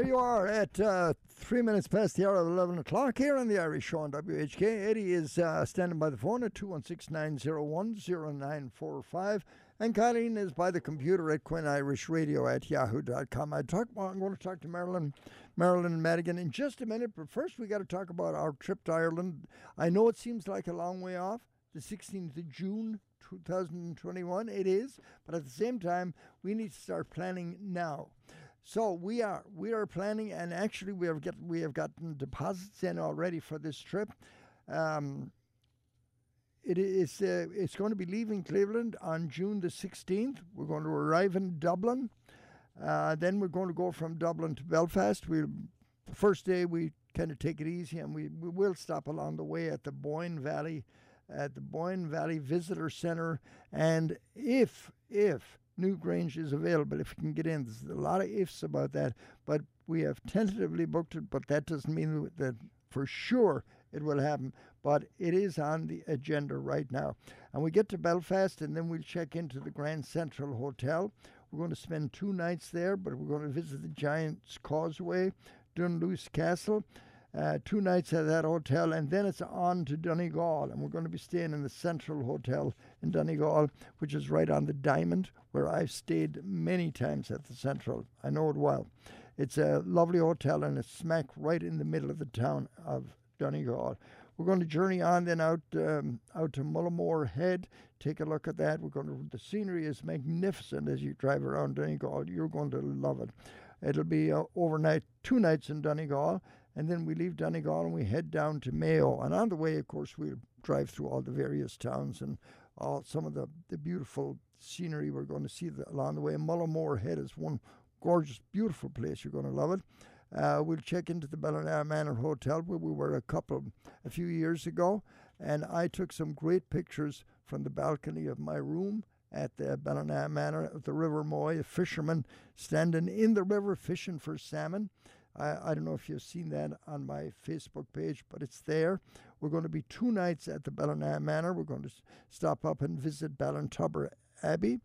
There you are at uh, three minutes past the hour of 11 o'clock here on the Irish Show on WHK. Eddie is uh, standing by the phone at 216 901 0945. And Colleen is by the computer at Quinn Irish Radio at yahoo.com. I talk, well, I'm going to talk to Marilyn, Marilyn Madigan in just a minute, but first we got to talk about our trip to Ireland. I know it seems like a long way off, the 16th of June 2021. It is, but at the same time, we need to start planning now. So we are we are planning, and actually we have get we have gotten deposits in already for this trip. Um, it is uh, it's going to be leaving Cleveland on June the 16th. We're going to arrive in Dublin. Uh, then we're going to go from Dublin to Belfast. The first day we kind of take it easy, and we, we will stop along the way at the Boyne Valley at the Boyne Valley Visitor Center. And if if Newgrange is available, if you can get in, there's a lot of ifs about that, but we have tentatively booked it. But that doesn't mean that for sure it will happen. But it is on the agenda right now. And we get to Belfast, and then we'll check into the Grand Central Hotel. We're going to spend two nights there, but we're going to visit the Giant's Causeway, Dunluce Castle. Uh, two nights at that hotel, and then it's on to Donegal, and we're going to be staying in the Central Hotel in Donegal, which is right on the Diamond, where I've stayed many times at the Central. I know it well. It's a lovely hotel, and it's smack right in the middle of the town of Donegal. We're going to journey on then out um, out to Mullaghmore Head. Take a look at that. We're going to. The scenery is magnificent as you drive around Donegal. You're going to love it. It'll be uh, overnight, two nights in Donegal, and then we leave Donegal and we head down to Mayo. And on the way, of course, we'll drive through all the various towns and all some of the, the beautiful scenery we're going to see the, along the way. Mullaghmore Head is one gorgeous, beautiful place. You're going to love it. Uh, we'll check into the Ballina Manor Hotel where we were a couple, a few years ago, and I took some great pictures from the balcony of my room at the Ballina Manor of the River Moy, a fisherman standing in the river fishing for salmon. I, I don't know if you've seen that on my Facebook page, but it's there. We're going to be two nights at the Ballina Manor. We're going to stop up and visit Ballintubber Abbey,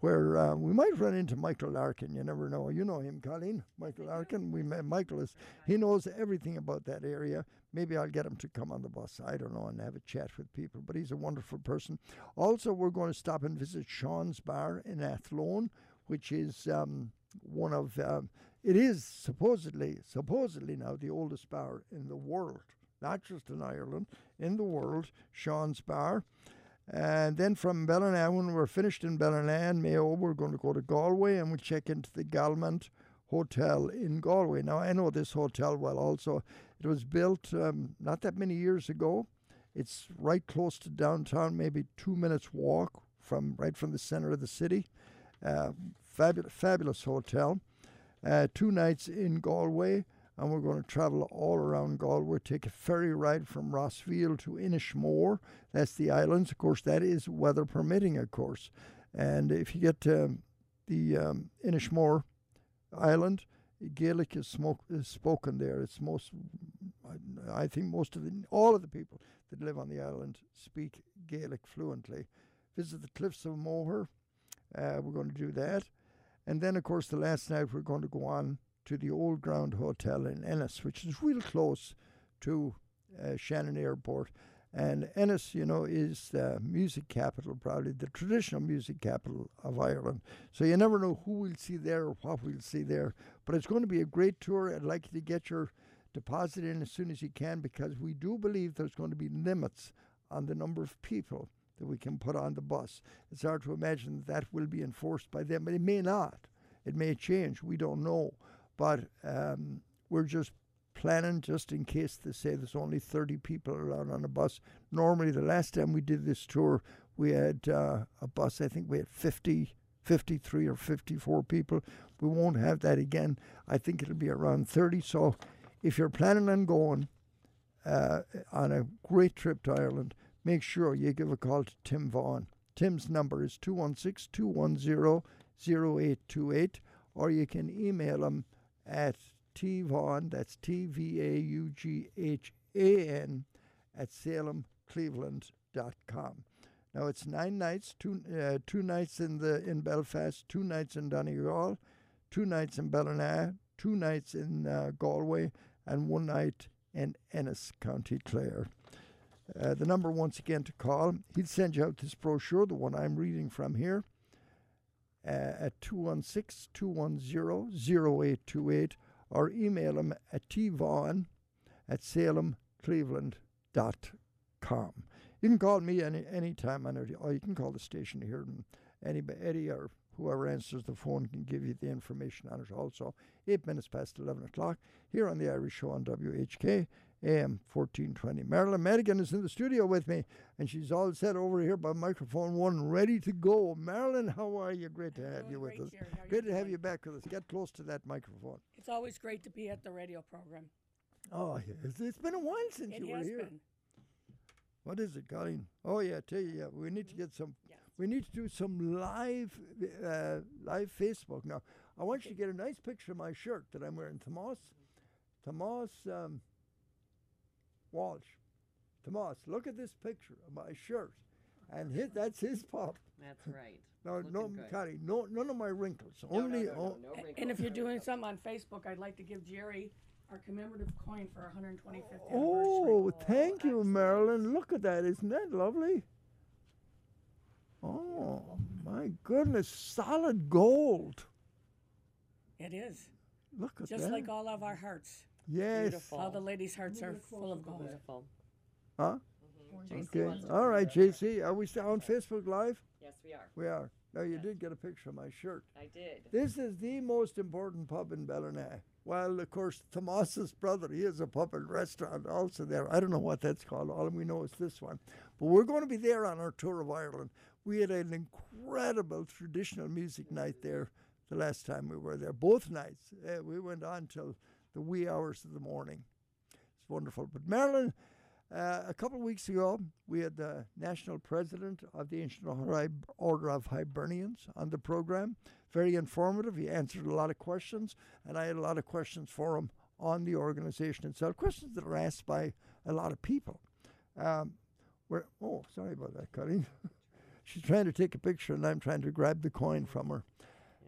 where uh, we might run into Michael Larkin. You never know. You know him, Colleen. Michael Larkin. We met Michael is he knows everything about that area. Maybe I'll get him to come on the bus. I don't know and have a chat with people. But he's a wonderful person. Also, we're going to stop and visit Sean's Bar in Athlone, which is um, one of um, it is supposedly supposedly now the oldest bar in the world, not just in Ireland, in the world. Sean's Bar. And then from Ballina, when we're finished in Ballina and Mayo, we're going to go to Galway and we'll check into the Galmont Hotel in Galway. Now, I know this hotel well also. It was built um, not that many years ago. It's right close to downtown, maybe two minutes walk from right from the center of the city. Uh, fabulous, fabulous hotel. Uh, two nights in Galway, and we're going to travel all around Galway. Take a ferry ride from Rossaveal to Inishmore. That's the islands. Of course, that is weather permitting, of course. And if you get to the um, Inishmore Island, Gaelic is, smoke, is spoken there. It's most, I, I think, most of the all of the people that live on the island speak Gaelic fluently. Visit the cliffs of Moher. Uh, we're going to do that. And then, of course, the last night we're going to go on to the Old Ground Hotel in Ennis, which is real close to uh, Shannon Airport. And Ennis, you know, is the music capital, probably the traditional music capital of Ireland. So you never know who we'll see there or what we'll see there. But it's going to be a great tour. I'd like you to get your deposit in as soon as you can because we do believe there's going to be limits on the number of people that we can put on the bus. It's hard to imagine that, will be enforced by them, but it may not. It may change. We don't know. But um, we're just planning just in case they say there's only 30 people allowed on a bus. Normally, the last time we did this tour, we had uh, a bus, I think we had 50, 53 or 54 people. We won't have that again. I think it'll be around 30. So if you're planning on going uh, on a great trip to Ireland, make sure you give a call to Tim Vaughan. Tim's number is 216 210 0828, or you can email him at tvaughan, that's T V A U G H A N, at salemcleveland.com. Now it's nine nights, two uh, two nights in the in Belfast, two nights in Donegal, two nights in Ballina, two nights in uh, Galway, and one night in Ennis, County Clare. Uh, the number once again to call. He'll send you out this brochure, the one I'm reading from here, uh, at 216 210 0828 or email him at tvaughan at salemcleveland.com. You can call me any any time on it, or you can call the station here, and anybody, Eddie or whoever answers the phone can give you the information on it also. Eight minutes past 11 o'clock here on the Irish Show on WHK. AM 1420. Marilyn Madigan is in the studio with me, and she's all set over here by microphone one, ready to go. Marilyn, how are you? Great to have you with us. Great to have you back with us. Get close to that microphone. It's always great to be at the radio program. Oh, yeah. It's, it's been a while since It you were here. been. What is it, Colleen? Oh yeah, I tell you, yeah, we need to get some. We need to do some live, uh, live Facebook now. I want you to get a nice picture of my shirt that I'm wearing. Tomas, Tomas um, Walsh. Tomas, look at this picture of my shirt, and his, that's his pop. That's right. No, no, Looking good. Connie, no, none of my wrinkles. No, no, Only, no, no, o- no A- And if you're doing something on Facebook, I'd like to give Jerry our commemorative coin for our 125th anniversary. Oh, thank you, oh, Marilyn. Look at that. Isn't that lovely? Oh, my goodness. Solid gold. It is. Look at Just that. Just like all of our hearts. Yes. All the ladies' hearts are full of gold. Beautiful. Huh? JC Okay. wants to All be right, there. JC. Are we still on Facebook Live? Yes, we are. We are. Now, you did get a picture of my shirt. I did. This is the most important pub in Ballina. Well, of course, Tomas's brother, he has a pub and restaurant also there. I don't know what that's called. All we know is this one. But we're going to be there on our tour of Ireland. We had an incredible traditional music night there the last time we were there. Both nights. Uh, we went on till the wee hours of the morning. It's wonderful. But Marilyn, uh, a couple of weeks ago, we had the national president of the Ancient Order of Hibernians on the program. Very informative. He answered a lot of questions, and I had a lot of questions for him on the organization itself. Questions that are asked by a lot of people. Um, we're, oh, sorry about that, Colleen. She's trying to take a picture, and I'm trying to grab the coin from her.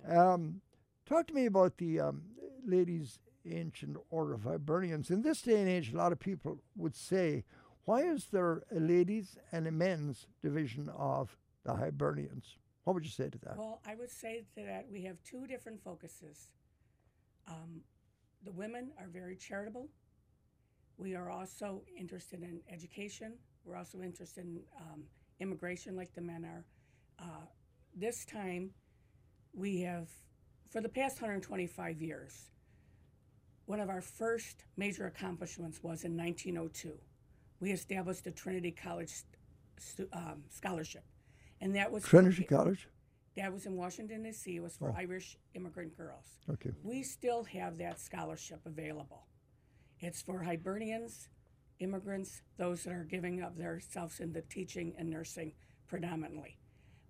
Um, talk to me about the um, ladies' ancient order of Hibernians. In this day and age, a lot of people would say, why is there a ladies' and a men's division of the Hibernians? What would you say to that? Well, I would say to that we have two different focuses. Um, the women are very charitable. We are also interested in education. We're also interested in um, immigration, like the men are. Uh, this time, we have, for the past 125 years, one of our first major accomplishments was in 1902. We established the Trinity College um, scholarship, and that was Trinity College? that was in Washington, D.C. It was for Oh. Irish immigrant girls. Okay. We still have that scholarship available. It's for Hibernians, immigrants, those that are giving of themselves into teaching and nursing predominantly.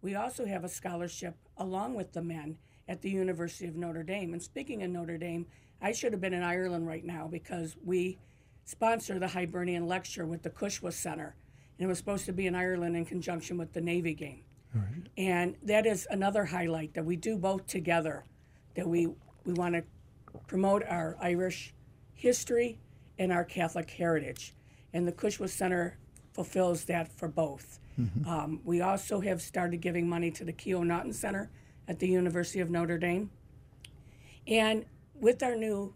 We also have a scholarship along with the men at the University of Notre Dame. And speaking of Notre Dame, I should have been in Ireland right now because we sponsor the Hibernian lecture with the Cushwa Center. And it was supposed to be in Ireland in conjunction with the Navy game. And that is another highlight that we do both together, that we, we want to promote our Irish history and our Catholic heritage. And the Cushwa Center fulfills that for both. Um, we also have started giving money to the Keough Naughton Center at the University of Notre Dame. And with our new,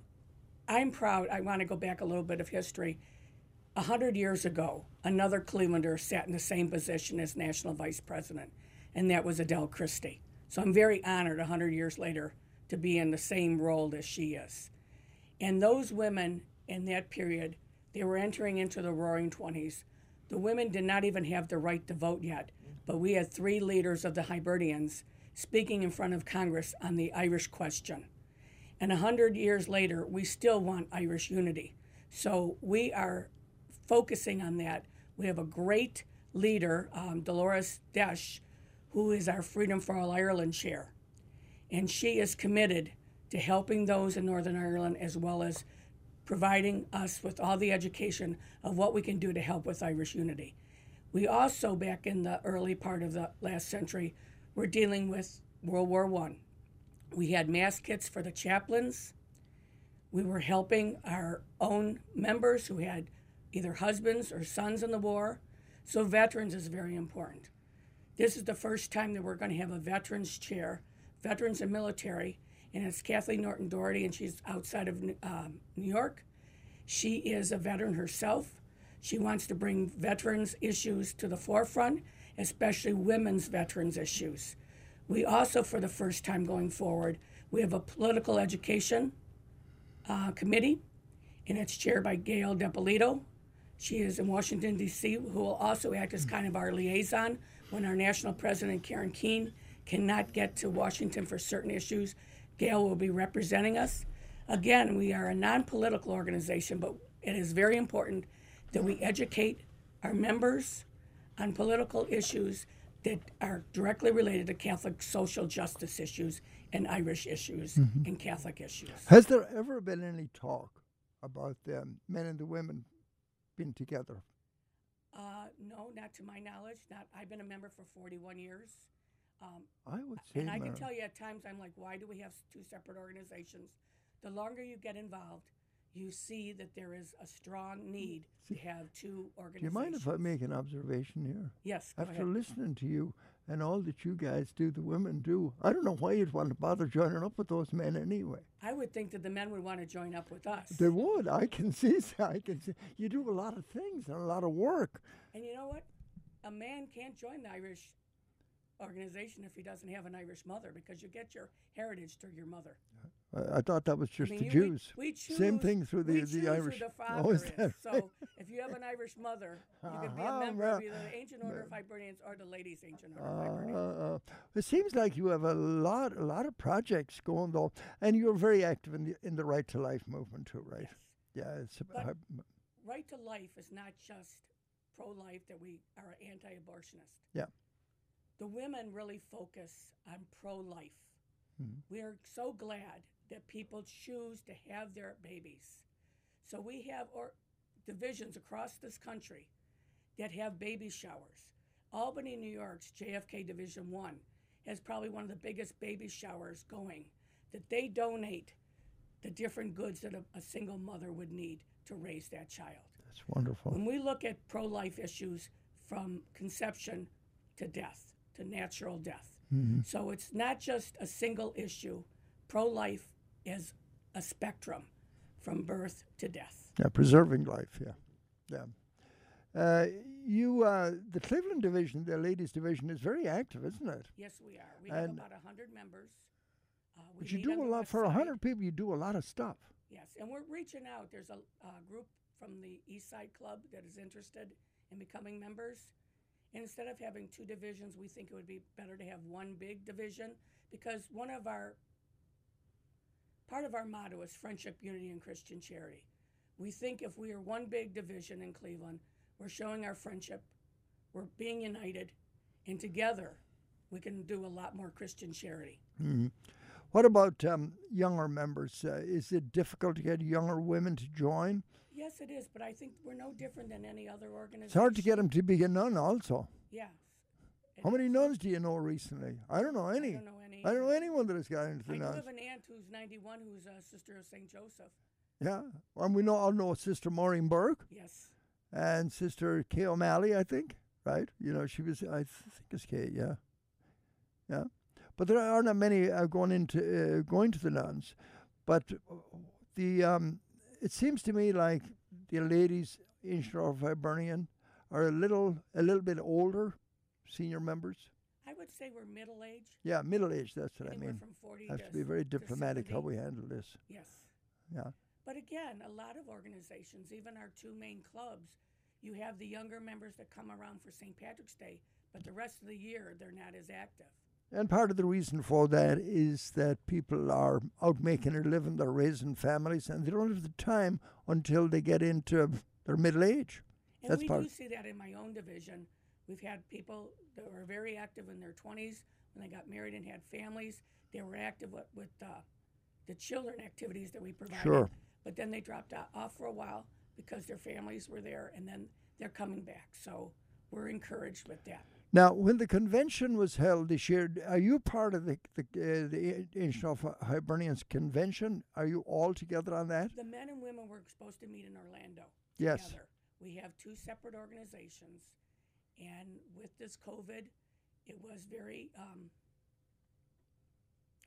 I'm proud, I want to go back a little bit of history. A hundred years ago, another Clevelander sat in the same position as National Vice President, and that was Adele Christie. So I'm very honored a hundred years later to be in the same role as she is. And those women in that period, they were entering into the roaring 20s. The women did not even have the right to vote yet, but we had three leaders of the Hibernians speaking in front of Congress on the Irish question. And a hundred years later, we still want Irish unity. So we are focusing on that. We have a great leader, um, Dolores Desch, who is our Freedom for All Ireland chair. And she is committed to helping those in Northern Ireland as well as providing us with all the education of what we can do to help with Irish unity. We also, back in the early part of the last century, were dealing with World War I. We had mass kits for the chaplains. We were helping our own members who had either husbands or sons in the war. So, veterans is very important. This is the first time that we're going to have a veterans chair, veterans and military, and it's Kathleen Norton Doherty, and she's outside of um, New York. She is a veteran herself. She wants to bring veterans issues to the forefront, especially women's veterans issues. We also, for the first time going forward, we have a political education uh, committee, and it's chaired by Gail DePolito. She is in Washington, D.C., who will also act as kind of our liaison when our national president, Karen Keene, cannot get to Washington for certain issues. Gail will be representing us. Again, we are a non political organization, but it is very important that we educate our members on political issues that are directly related to Catholic social justice issues and Irish issues Mhm. and Catholic issues. Has there ever been any talk about the men and the women being together? Uh, no, not to my knowledge. Not. I've been a member for 41 years. Um, I would say, and I can tell you at times I'm like, why do we have two separate organizations? The longer you get involved, you see that there is a strong need to have two organizations. Do you mind if I make an observation here? Yes, After ahead. listening to you and all that you guys do, the women do, I don't know why you'd want to bother joining up with those men anyway. I would think that the men would want to join up with us. They would. I can see. I can see. You do a lot of things and a lot of work. And you know what? A man can't join the Irish organization if he doesn't have an Irish mother because you get your heritage through your mother. I, I thought that was just I the mean, we- Jews. We, choose, Same thing through the we the Irish. The Oh, father is that right? So if you have an Irish mother, you can be a Uh-huh, member of either the Ancient Order of Hibernians or the Ladies Ancient Order of Uh, Hibernians. uh, it seems like you have a lot, a lot of projects going on, though, and you're very active in the in the Right to Life movement too, right? Yes. Yeah, it's. But- I- Right to life is not just pro-life that we are anti-abortionist. yeah. The women really focus on pro-life. Mhm. We are so glad that people choose to have their babies. So we have or divisions across this country that have baby showers. Albany, New York's JFK Division 1 has probably one of the biggest baby showers going that they donate the different goods that a, a single mother would need to raise that child. That's wonderful. When we look at pro life issues from conception to death, to natural death, Mhm. so it's not just a single issue. Pro life is a spectrum from birth to death. Yeah, preserving life. Yeah, yeah. Uh, you, uh, the Cleveland division, the ladies division, is very active, isn't it? Yes, we are. We have And- about 100 members. Uh, But you do a lot for a hundred people. You do a lot of stuff. Yes, and we're reaching out. There's a uh, group from the East Side Club that is interested in becoming members. And instead of having two divisions, we think it would be better to have one big division because one of our part of our motto is friendship, unity, and Christian charity. We think if we are one big division in Cleveland, we're showing our friendship, we're being united, and together we can do a lot more Christian charity. Mhm. What about um, younger members? Uh, is it difficult to get younger women to join? Yes, it is, but I think we're no different than any other organization. It's hard to get them to be a nun, also. Yeah. How many nuns do you know recently? I don't know any. don't know any I don't know anyone that has got into I do have an aunt who's 91 who's a sister of St. Joseph. Yeah, and we know all know Sister Maureen Burke Yes. and Sister Kay O'Malley. I think, right? You know, she was. I think it's Kay. Yeah, yeah. But there are not many uh, going into uh, going to the nuns. But the um, it seems to me like the ladies in Shore Hibernian are a little a little bit older, senior members. Would say we're middle aged. Yeah, middle aged. That's what Anywhere I mean. from 40 Have to to be very diplomatic how we handle this. Yes. Yeah. But again, a lot of organizations, even our two main clubs, you have the younger members that come around for St. Patrick's Day, but the rest of the year they're not as active. And part of the reason for that is that people are out making a living, they're raising families, and they don't have the time until they get into their middle age. And That's we part. do see that in my own division. We've had people that were very active in their 20s when they got married and had families. They were active with, with uh, the children activities that we provided. Sure. But then they dropped off for a while because their families were there, and then they're coming back. So we're encouraged with that. Now, when the convention was held this year, are you part of the the, uh, the of Hibernians convention? Are you all together on that? The men and women were supposed to meet in Orlando. Yes. Together. We have two separate organizations, and with this COVID, it was very um,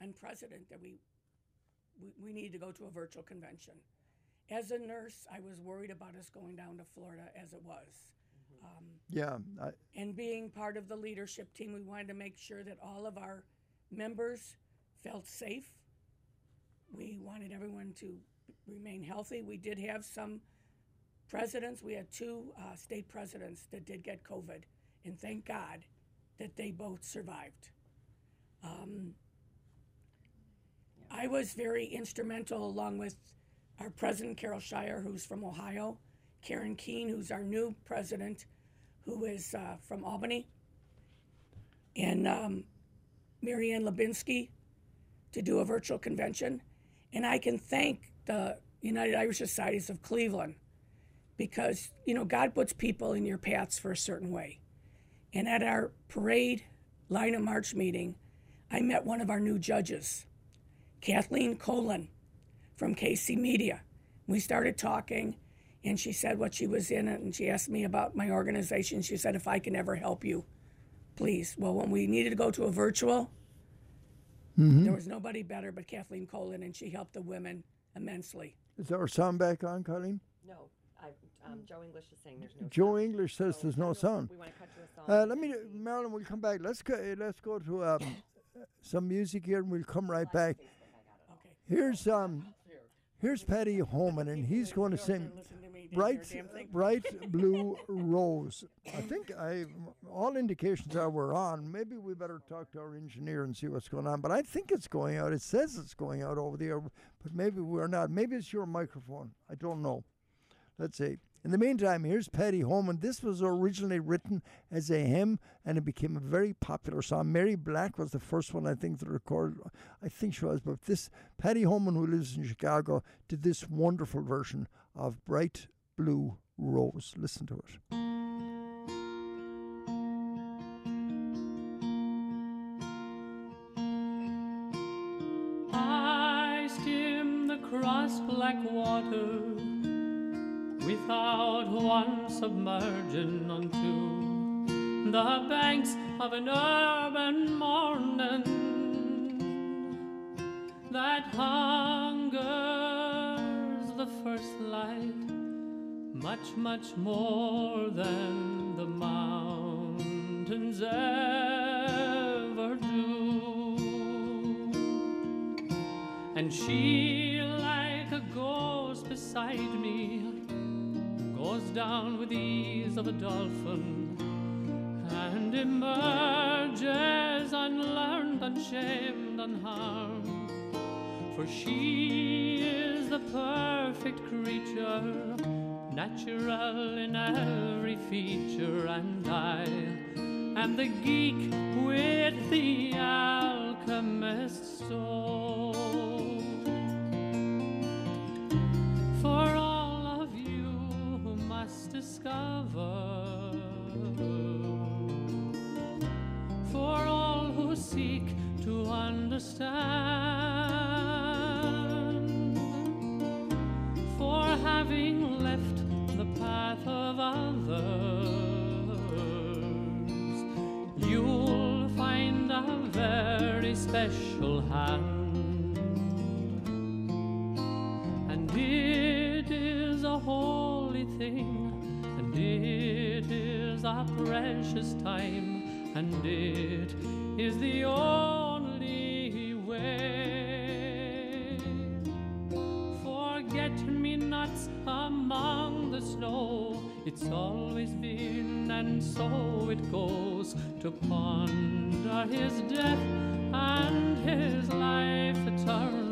unprecedented that we, we we needed to go to a virtual convention. As a nurse, I was worried about us going down to Florida as it was. Um, Yeah. I, and being part of the leadership team, we wanted to make sure that all of our members felt safe. We wanted everyone to remain healthy. We did have some presidents. We had two uh, state presidents that did get COVID, and thank God that they both survived. Um, I was very instrumental, along with our president, Carol Shire, who's from Ohio, Karen Keene, who's our new president, who is uh, from Albany, and um, Marianne Lubinsky to do a virtual convention. And I can thank the United Irish Societies of Cleveland because, you know, God puts people in your paths for a certain way. And at our parade line of march meeting, I met one of our new judges, Kathleen Colin from KC Media. We started talking, and she said what she was in, and she asked me about my organization. She said, if I can ever help you, please. Well, when we needed to go to a virtual, Mhm. there was nobody better but Kathleen Colin, and she helped the women immensely. Is our sound back on, Colleen? No, I, um, Joe English is saying there's no. Joe English says there's no sound. We want to cut to a song. Uh, let me, Marilyn. We'll come back. Let's go. uh, Let's go to um, some music here, and we'll come right back. Okay. Here's um, here's Paddy Homan, and he's going to sing "Bright, Bright Blue Rose." I think I, all indications are we're on. Maybe we better talk to our engineer and see what's going on. But I think it's going out. It says it's going out over there, but maybe we're not. Maybe it's your microphone. I don't know. Let's see. In the meantime, here's Paddy Homan. This was originally written as a hymn, and it became a very popular song. Mary Black was the first one, I think, to record. I think she was, but this Paddy Homan, who lives in Chicago, did this wonderful version of "Bright Blue Rose." Listen to it. I skim the cross black water one submerging unto the banks of an urban morning that hungers the first light much, much more than the mountains ever do. And she, like a ghost beside me, goes down with the ease of a dolphin and emerges unlearned, unshamed, unharmed. For she is the perfect creature, natural in every feature, and I am the geek with the alchemist's soul. Discover, for all who seek to understand, for having left the path of others, you'll find a very special hand. And it is a holy thing, it is a precious time, and it is the only way. Forget me nots among the snow, it's always been, and so it goes to ponder his death and his life eternally.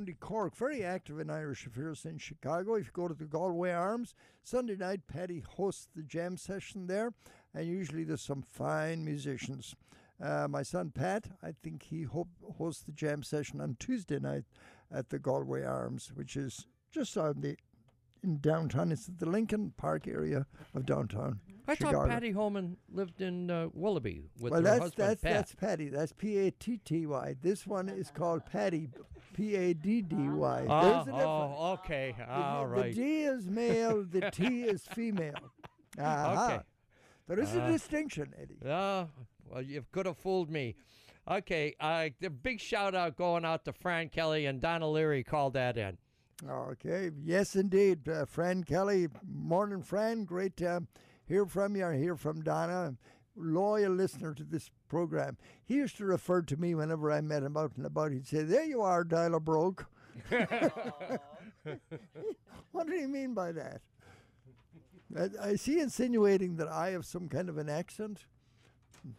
County Cork. Very active in Irish affairs in Chicago. If you go to the Galway Arms, Sunday night, Paddy hosts the jam session there, and usually there's some fine musicians. Uh, my son Pat, I think he ho- hosts the jam session on Tuesday night at the Galway Arms, which is just on the in downtown. It's the Lincoln Park area of downtown. I Chicago. thought Patty Holman lived in uh, Willoughby with well, her that's husband that's Pat. that's Patty. That's P A T T Y. This one is called Paddy, P A D D Y. Oh, There's a difference. oh, okay, The- all the, right. D is male. The T is female. Aha. Okay. There is a Uh, distinction, Eddie. Yeah, well, you could have fooled me. Okay, uh, the big shout out going out to Fran Kelly and Donna Leary called that in. Okay. Yes, indeed. Uh, Fran Kelly. Morning, Fran. Great to hear from you. I hear from Donna. Loyal listener to this program. He used to refer to me whenever I met him out and about. He'd say, "There you are, dialer broke." what do you mean by that? I, I see insinuating that I have some kind of an accent.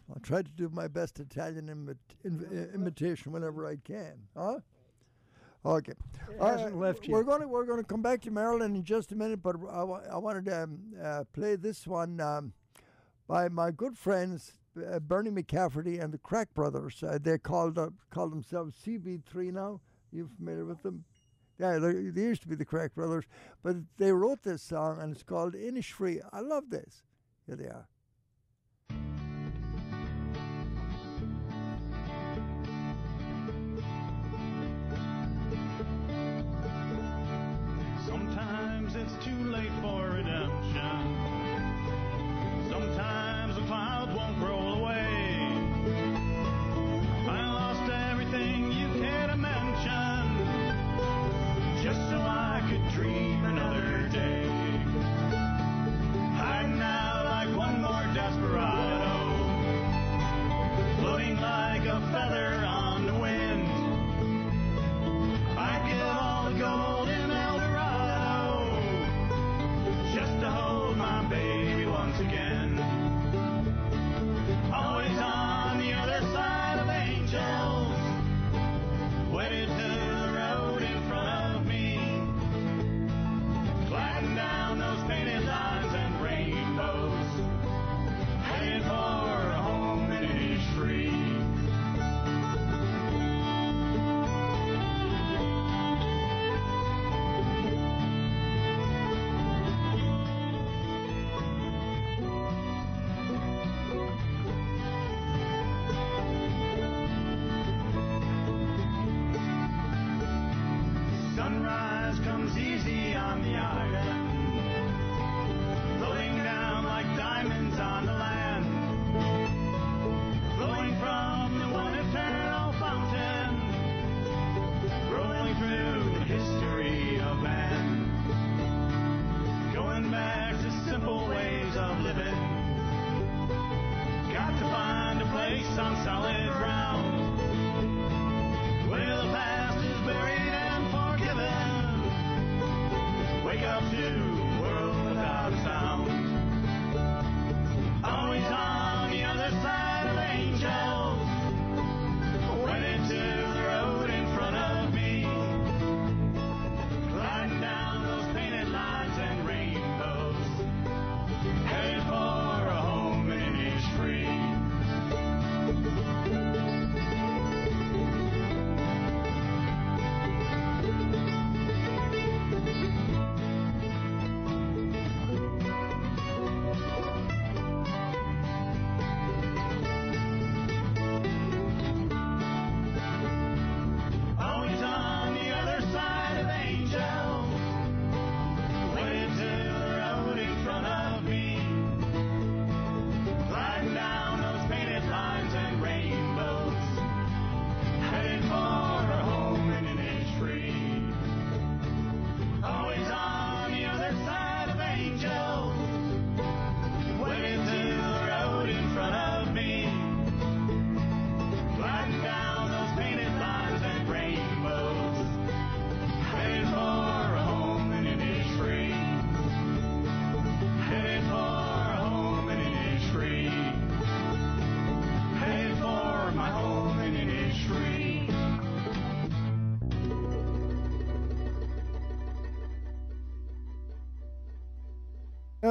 I'll try to do my best Italian imit- in, uh, imitation whenever I can. Huh? Okay. It hasn't left We're going to we're going to come back to Marilyn in just a minute, but I, wanted to um, uh, play this one um, by my good friends uh, Bernie McCafferty and the Crack Brothers. Uh, they called uh, call themselves CB3 now. You familiar with them? Yeah, they, they used to be the Crack Brothers, but they wrote this song and it's called Innisfree. I love this. Here they are.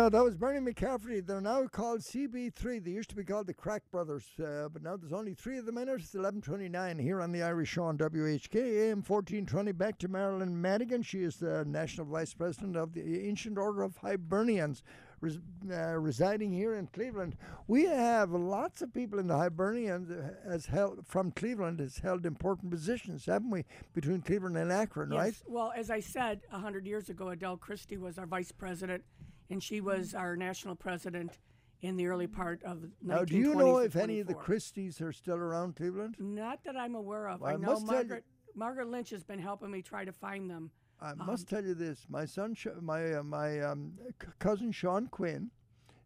Uh, that was Bernie McCaffrey. They're now called CB3. They used to be called the Crack Brothers, uh, but now there's only three of them in it. It's 1129 here on the Irish Show on WHK, AM 1420. Back to Marilyn Madigan. She is the National Vice President of the Ancient Order of Hibernians, res- uh, residing here in Cleveland. We have lots of people in the Hibernians as held, from Cleveland has held important positions, haven't we, between Cleveland and Akron, Yes. right? Well, as I said, 100 years ago, Adele Christie was our vice president, and she was our national president in the early part of the Now, do you know if any of the Christies are still around Cleveland? Not that I'm aware of. Well, I I know tell you- Margaret, Margaret Lynch has been helping me try to find them. I Um, must tell you this: my son, my uh, my um, c- cousin Sean Quinn,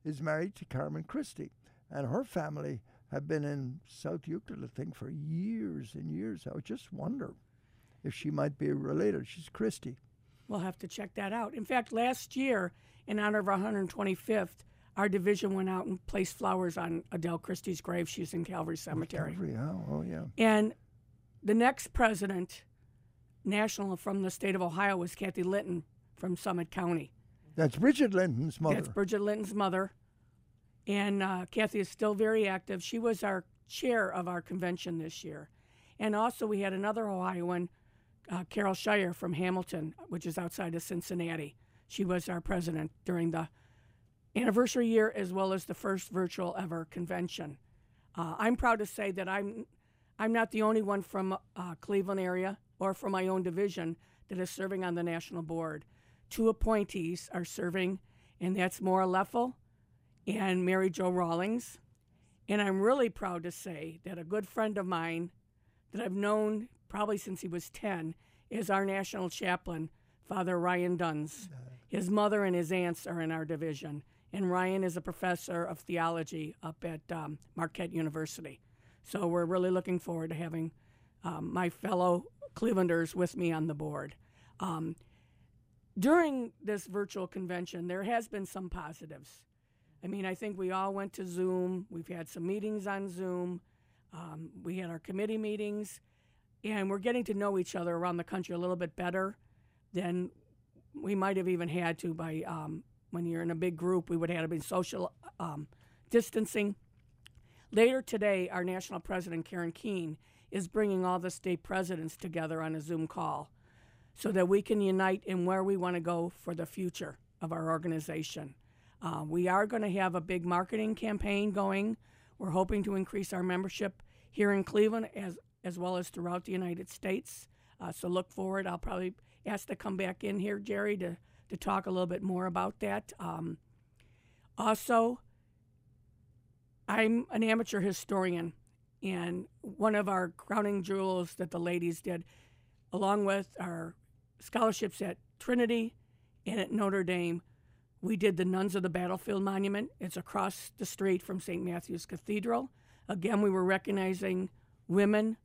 is married to Carmen Christie, and her family have been in South Euclid, I think, for years and years. I would just wonder if she might be related. She's Christie. We'll have to check that out. In fact, last year, in honor of our 125th, our division went out and placed flowers on Adele Christie's grave. She's in Calvary Cemetery. Calvary, oh, oh yeah. And the next president, national from the state of Ohio, was Kathy Linton from Summit County. That's Bridget Linton's mother. That's Bridget Linton's mother. And uh, Kathy is still very active. She was our chair of our convention this year. And also, we had another Ohioan, uh, Carol Shire from Hamilton, which is outside of Cincinnati. She was our president during the anniversary year as well as the first virtual ever convention. Uh, I'm proud to say that I'm, I'm not the only one from uh, Cleveland area or from my own division that is serving on the national board. Two appointees are serving, and that's Maura Leffel and Mary Jo Rawlings. And I'm really proud to say that a good friend of mine that I've known probably since he was 10 is our national chaplain, Father Ryan Duns. His mother and his aunts are in our division, and Ryan is a professor of theology up at um, Marquette University. So we're really looking forward to having um, my fellow Clevelanders with me on the board. Um, during this virtual convention, there has been some positives. I mean, I think we all went to Zoom. We've had some meetings on Zoom. Um, we had our committee meetings, and we're getting to know each other around the country a little bit better than we might have even had to by um, when you're in a big group. We would have been social um, distancing. Later today, our national president, Karen Keene, is bringing all the state presidents together on a Zoom call so that we can unite in where we want to go for the future of our organization. Uh, we are going to have a big marketing campaign going. We're hoping to increase our membership here in Cleveland as, as well as throughout the United States. Uh, so look forward. I'll probably ask to come back in here, Jerry, to, to talk a little bit more about that. Um, also, I'm an amateur historian, and one of our crowning jewels that the ladies did, along with our scholarships at Trinity and at Notre Dame, we did the Nuns of the Battlefield Monument. It's across the street from St. Matthew's Cathedral. Again, we were recognizing women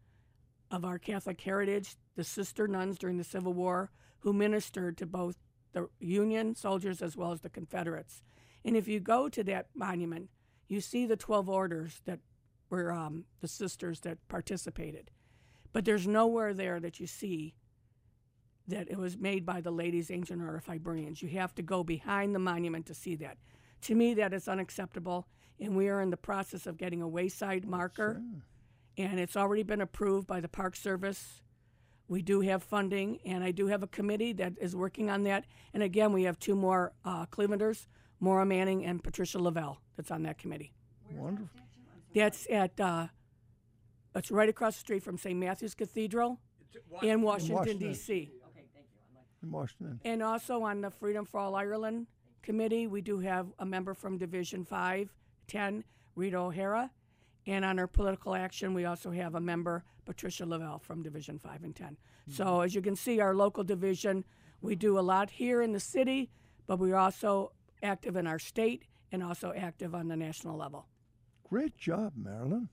of our Catholic heritage, the sister nuns during the Civil War, who ministered to both the Union soldiers as well as the Confederates. And if you go to that monument, you see the 12 orders that were um, the sisters that participated. But there's nowhere there that you see that it was made by the Ladies Ancient Order of Hibernians. You have to go behind the monument to see that. To me, that is unacceptable, and we are in the process of getting a wayside marker, and it's already been approved by the Park Service. We do have funding, and I do have a committee that is working on that. And again, we have two more uh, Clevelanders, Maura Manning and Patricia Lavelle, that's on that committee. Wonderful. That's at, uh, it's right across the street from St. Matthew's Cathedral in Washington, Washington. D.C. In Washington. And also on the Freedom for All Ireland committee, we do have a member from Division 5, 10, Rita O'Hara. And on our political action, we also have a member, Patricia Lavelle, from Division 5 and 10. So as you can see, our local division, we do a lot here in the city, but we're also active in our state and also active on the national level. Great job, Marilyn.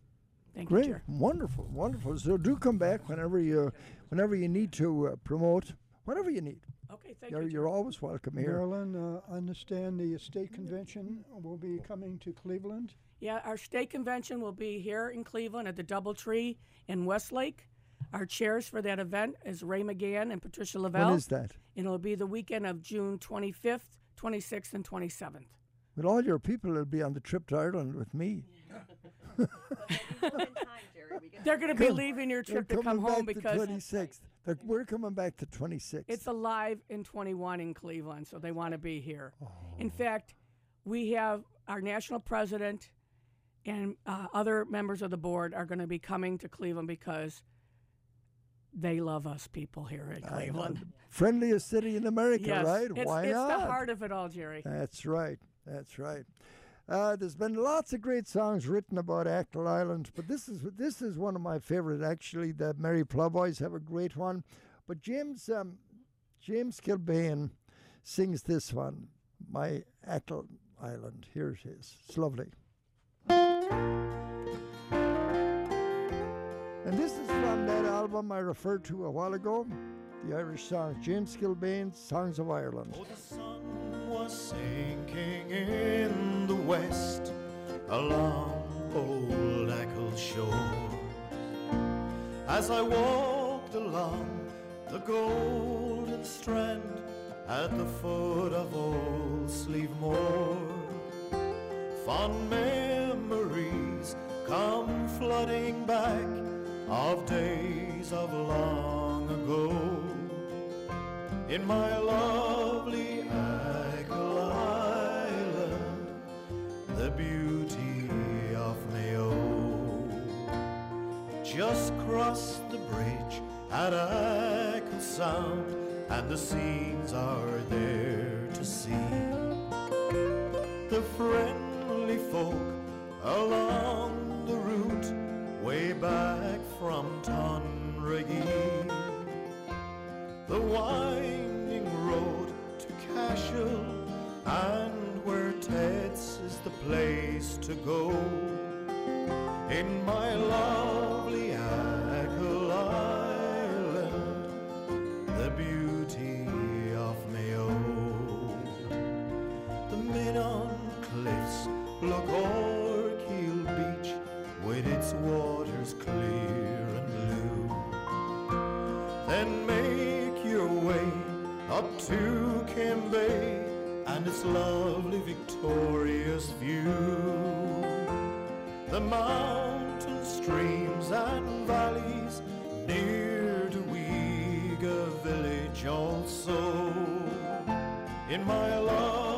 Thank you, Great, Chair. wonderful, wonderful. So do come back whenever you, whenever you need to uh, promote, whatever you need. Okay, thank you're, you. You're always welcome here. Marilyn, uh, understand the state convention will be coming to Cleveland. Yeah, our state convention will be here in Cleveland at the Doubletree in Westlake. Our chairs for that event is Ray McGann and Patricia Lavelle. When is that? And it'll be the weekend of June 25th, 26th, and 27th. With all your people, it'll be on the trip to Ireland with me. They're going to be leaving your trip to come home because the 26th. They're- we're coming back to 26th. it's alive in 21 in Cleveland, so they want to be here. Oh. In fact, we have our national president and uh, other members of the board are going to be coming to Cleveland because they love us people here in Cleveland. Friendliest city in America, yes, right? It's, Why it's not? the heart of it all, Jerry. That's right. That's right. Uh, there's been lots of great songs written about Achill Island, but this is this is one of my favorite. Actually, the Merry Plowboys have a great one, but James um, James Kilbane sings this one, "My Achill Island." Here it is. It's lovely. And this is from that album I referred to a while ago, the Irish song James Kilbane's Songs of Ireland. Oh, was sinking in the west along old Achill shore. As I walked along the golden strand at the foot of old Slievemore, fond memories come flooding back of days of long ago. In my lovely Achill Island, the beauty of Mayo. Just cross the bridge at Achill Sound, and the scenes are there to see. The friendly folk along the route, way back from Tonragee the winding road to Cashel, and where Ted's is the place to go. In my lovely Achill Island, the beauty of Mayo. The Minaun cliffs look Beach with its waters clear and blue. Then make your way up to Keem Bay and its lovely victorious view. The mountain streams and valleys near to Weega village also. In my lovely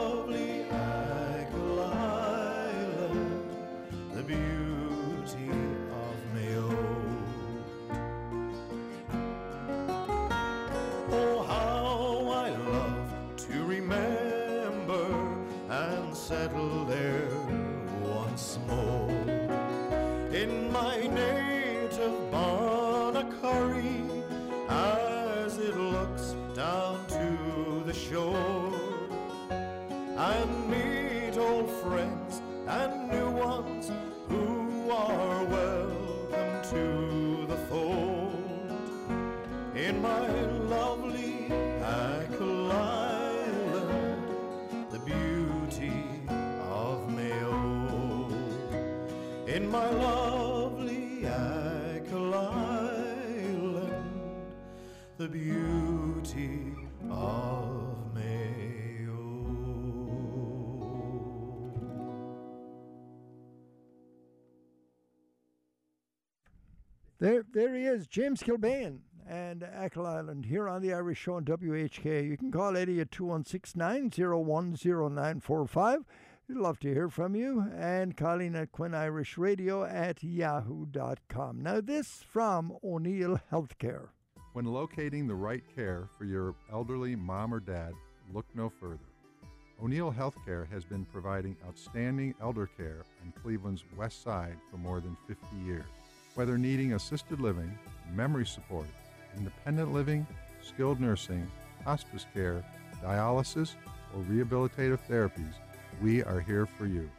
is, James Kilbane and Achill Island here on the Irish Show on WHK. You can call Eddie at 216 901 0945. We'd love to hear from you. And Colleen at Quinn Irish Radio at yahoo.com. Now, this from O'Neill Healthcare. When locating the right care for your elderly mom or dad, look no further. O'Neill Healthcare has been providing outstanding elder care on Cleveland's west side for more than 50 years. Whether needing assisted living, memory support, independent living, skilled nursing, hospice care, dialysis, or rehabilitative therapies, we are here for you.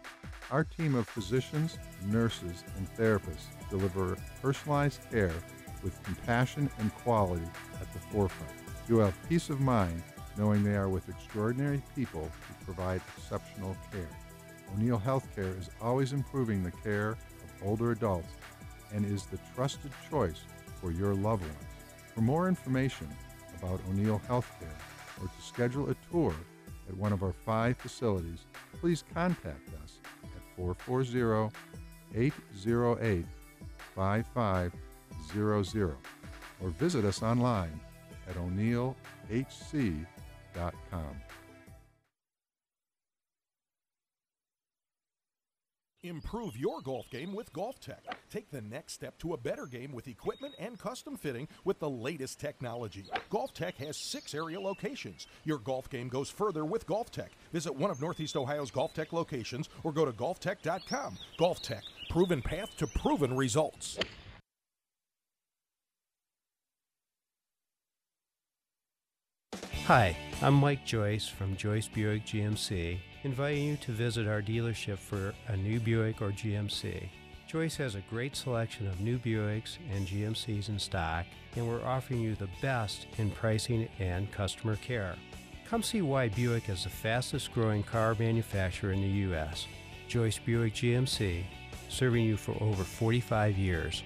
Our team of physicians, nurses, and therapists deliver personalized care with compassion and quality at the forefront. You have peace of mind knowing they are with extraordinary people who provide exceptional care. O'Neill Healthcare is always improving the care of older adults and is the trusted choice for your loved ones. For more information about O'Neill Healthcare or to schedule a tour at one of our five facilities, please contact us at 440 808 5500 or visit us online at o'neillhc.com. Improve your golf game with GolfTEC. Take the next step to a better game with equipment and custom fitting with the latest technology. GolfTEC has six area locations. Your golf game goes further with GolfTEC. Visit one of Northeast Ohio's GolfTEC locations or go to golftec.com. Golf Tech, proven path to proven results. Hi, I'm Mike Joyce from Joyce Buick GMC, inviting you to visit our dealership for a new Buick or GMC. Joyce has a great selection of new Buicks and GMCs in stock, and we're offering you the best in pricing and customer care. Come see why Buick is the fastest growing car manufacturer in the U.S. Joyce Buick GMC, serving you for over 45 years.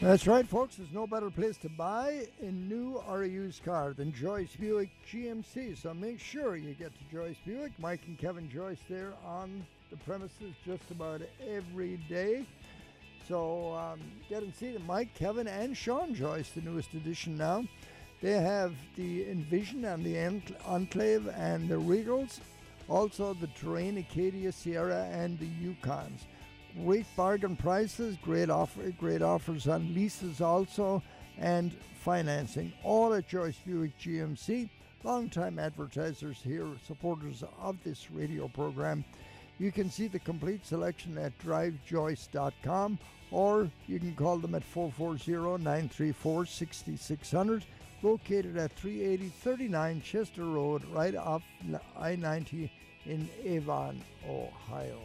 That's right, folks. There's no better place to buy a new or a used car than Joyce Buick GMC. So make sure you get to Joyce Buick. Mike and Kevin Joyce there on the premises just about every day. So um, get and see them. Mike, Kevin, and Sean Joyce, the newest addition now. They have the Envision and the Enclave and the Regals, also the Terrain, Acadia, Sierra, and the Yukons great bargain prices, great offer, great offers on leases also, and financing. All at Joyce Buick GMC. Longtime advertisers here, supporters of this radio program. You can see the complete selection at drivejoyce.com or you can call them at 440 934 6600, located at 380 39 Chester Road, right off I 90 in Avon, Ohio.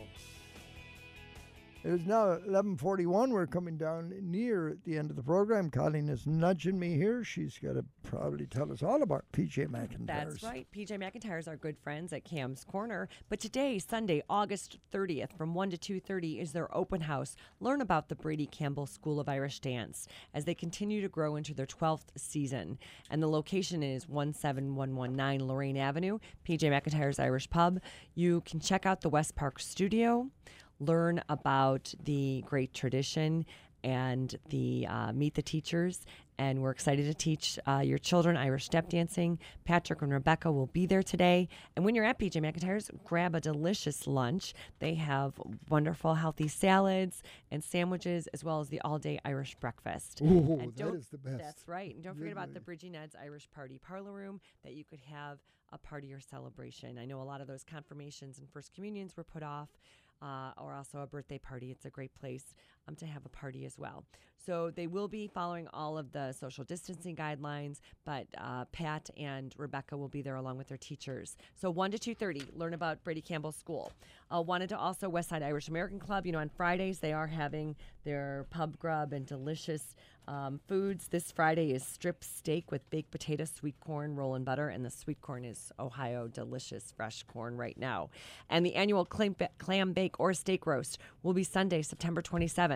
It is now 11:41. We're coming down near the end of the program. Colleen is nudging me here. She's got to probably tell us all about PJ McIntyre. That's right. PJ McIntyre's our good friends at Kamm's Corner. But today, Sunday, August 30th, from 1 to 2:30 is their open house. Learn about the Brady Campbell School of Irish Dance as they continue to grow into their 12th season. And the location is 17119 Lorain Avenue, PJ McIntyre's Irish Pub. You can check out the West Park Studio learn about the great tradition and the uh, meet the teachers. And we're excited to teach uh, your children irish step dancing. Patrick and rebecca will be there today. And when you're at pj mcintyre's grab a delicious lunch. They have wonderful healthy salads and sandwiches as well as the all-day irish breakfast. Ooh, And that don't- the best. that's right. And don't forget about the bridgie ned's irish party parlor room that you could have a party or celebration. I know a lot of those confirmations and first communions were put off uh, or also a birthday party. It's a great place um, to have a party as well. So they will be following all of the social distancing guidelines, but uh, Pat and Rebecca will be there along with their teachers. So one to two thirty, learn about Brady Campbell School. Uh, wanted to also Westside Irish American Club. You know, on Fridays they are having their pub grub and delicious um, foods. This Friday is strip steak with baked potato, sweet corn, roll and butter, and the sweet corn is Ohio delicious fresh corn right now. And the annual clam, clam bake or steak roast will be Sunday, September 27th.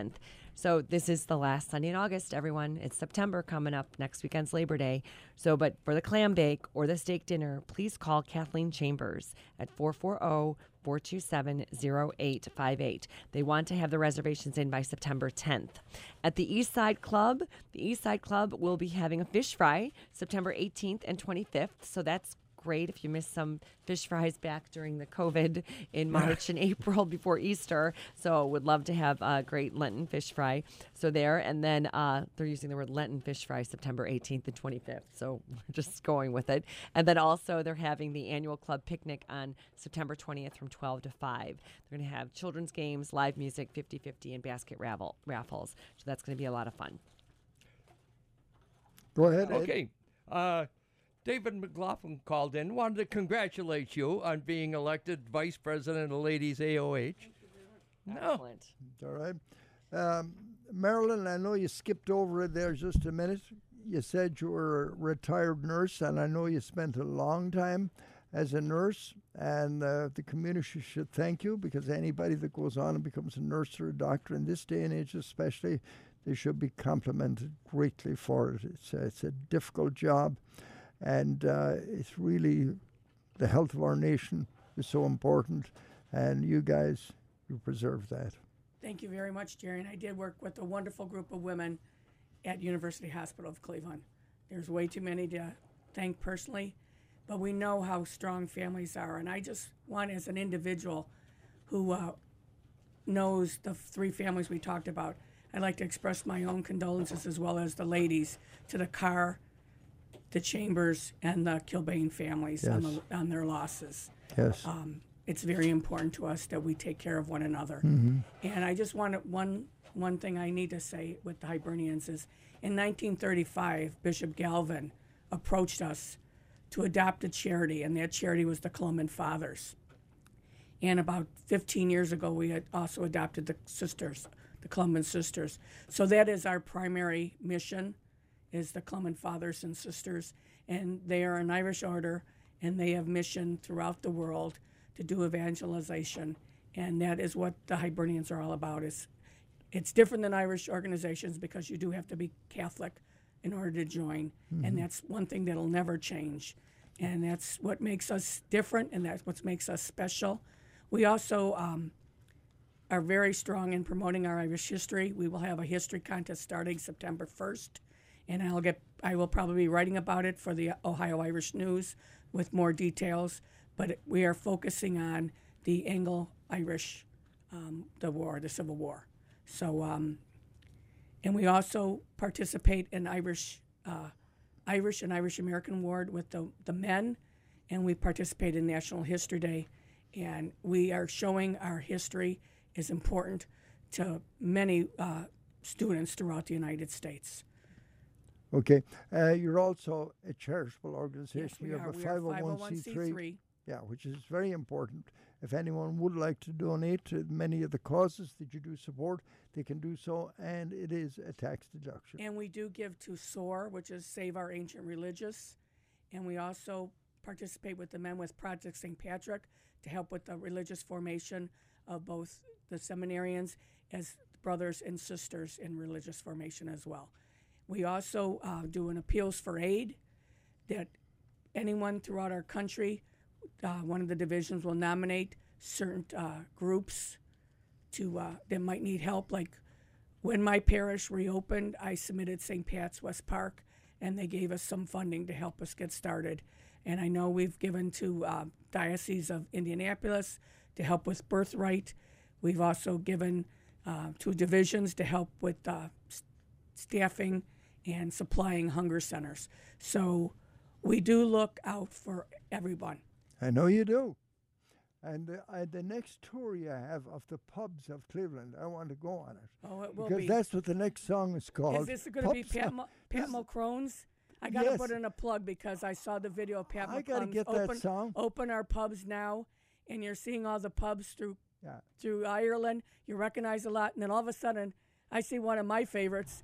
So this is the last Sunday in August, everyone. It's September coming up. Next weekend's Labor Day. So, but for the clam bake or the steak dinner, please call Kathleen Chambers at 440 427 0858. They want to have the reservations in by September 10th. At the East Side Club, the East Side Club will be having a fish fry September 18th and 25th. So that's great if you missed some fish fries back during the COVID in March and April before Easter. So would love to have a great Lenten fish fry. So there, and then uh, they're using the word Lenten fish fry September 18th and 25th. So we're just going with it. And then also they're having the annual club picnic on September 20th from 12 to 5. They're going to have children's games, live music, 50-50, and basket raffle, raffles. So that's going to be a lot of fun. Go ahead. Ed. Okay. Uh, David McLaughlin called in, wanted to congratulate you on being elected vice president of Ladies AOH. No. Excellent. It's all right. Um, Marilyn, I know you skipped over it there just a minute. You said you were a retired nurse, and I know you spent a long time as a nurse, and uh, the community should thank you because anybody that goes on and becomes a nurse or a doctor in this day and age, especially, they should be complimented greatly for it. It's a, it's a difficult job. And uh, it's really the health of our nation is so important, and you guys, you preserve that. Thank you very much, Jerry. And I did work with a wonderful group of women at University Hospital of Cleveland. There's way too many to thank personally, but we know how strong families are. And I just want, as an individual who uh, knows the three families we talked about, I'd like to express my own condolences as well as the ladies to the Carr, the Chambers, and the Kilbane families on, the, on their losses. Yes. Um, it's very important to us that we take care of one another. Mm-hmm. And I just wanted one one thing I need to say with the Hibernians is in 1935, Bishop Galvin approached us to adopt a charity, and that charity was the Columban Fathers. And about 15 years ago, we had also adopted the sisters, the Columban Sisters. So that is our primary mission, is the Columban Fathers and Sisters, and they are an Irish order, and they have mission throughout the world to do evangelization, and that is what the Hibernians are all about. Is it's different than Irish organizations because you do have to be Catholic in order to join, Mhm. and that's one thing that'll never change, and that's what makes us different, and that's what makes us special. We also um, are very strong in promoting our Irish history. We will have a history contest starting September 1st, and I'll get I will probably be writing about it for the Ohio Irish News with more details. But we are focusing on the Anglo-Irish, um, the war, the Civil War. So, um, and we also participate in Irish, uh, Irish and Irish American Award with the the men, and we participate in National History Day, and we are showing our history is important to many uh, students throughout the United States. Okay. Uh, you're also a charitable organization. we you have are. a We 501c3. 501c3. Yeah, which is very important. If anyone would like to donate to many of the causes that you do support, they can do so, and it is a tax deduction. And we do give to SOAR, which is Save Our Ancient Religious. And we also participate with the men with Project St. Patrick to help with the religious formation of both the seminarians as brothers and sisters in religious formation as well. We also uh, do an appeals for aid that anyone throughout our country, uh, one of the divisions will nominate certain uh, groups to uh, that might need help. Like when my parish reopened, I submitted St. Pat's West Park, and they gave us some funding to help us get started. And I know we've given to uh, Diocese of Indianapolis to help with birthright. We've also given uh, to divisions to help with uh, s- staffing and supplying hunger centers. So we do look out for everyone. I know you do. And uh, I, the next tour you have of the pubs of Cleveland, I want to go on it. Oh, it will because be. that's what the next song is called. Is this going to be Pat, Mo- Pat Mulcrone's? I got to Yes. put in a plug because I saw the video of Pat I gotta Mulcrone's get that open, song. open our pubs now, and you're seeing all the pubs through Yeah. through Ireland. You recognize a lot, and then all of a sudden, I see one of my favorites,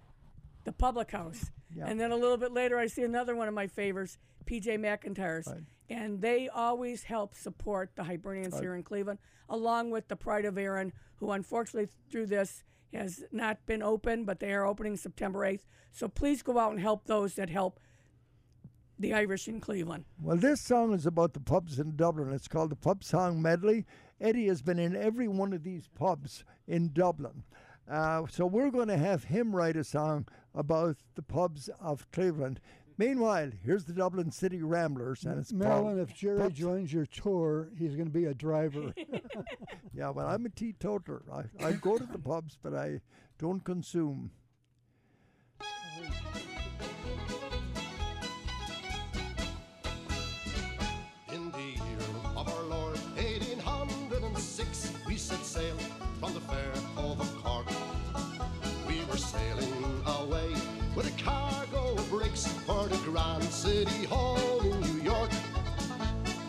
the Public House, Yeah. and then a little bit later, I see another one of my favorites, PJ McIntyre's, and they always help support the Hibernians Right. here in Cleveland, along with the Pride of Erin, who unfortunately through this has not been open, but they are opening September 8th. So please go out and help those that help the Irish in Cleveland. Well, this song is about the pubs in Dublin. It's called the Pub Song Medley. Eddie has been in every one of these pubs in Dublin. Uh, so we're going to have him write a song about the pubs of Cleveland. Meanwhile, here's the Dublin City Ramblers, and it's Marilyn, called if Jerry Pubs- joins your tour, he's going to be a driver. yeah, well, I'm a teetotaler. I, I go to the pubs, but I don't consume. The grand city home in New York.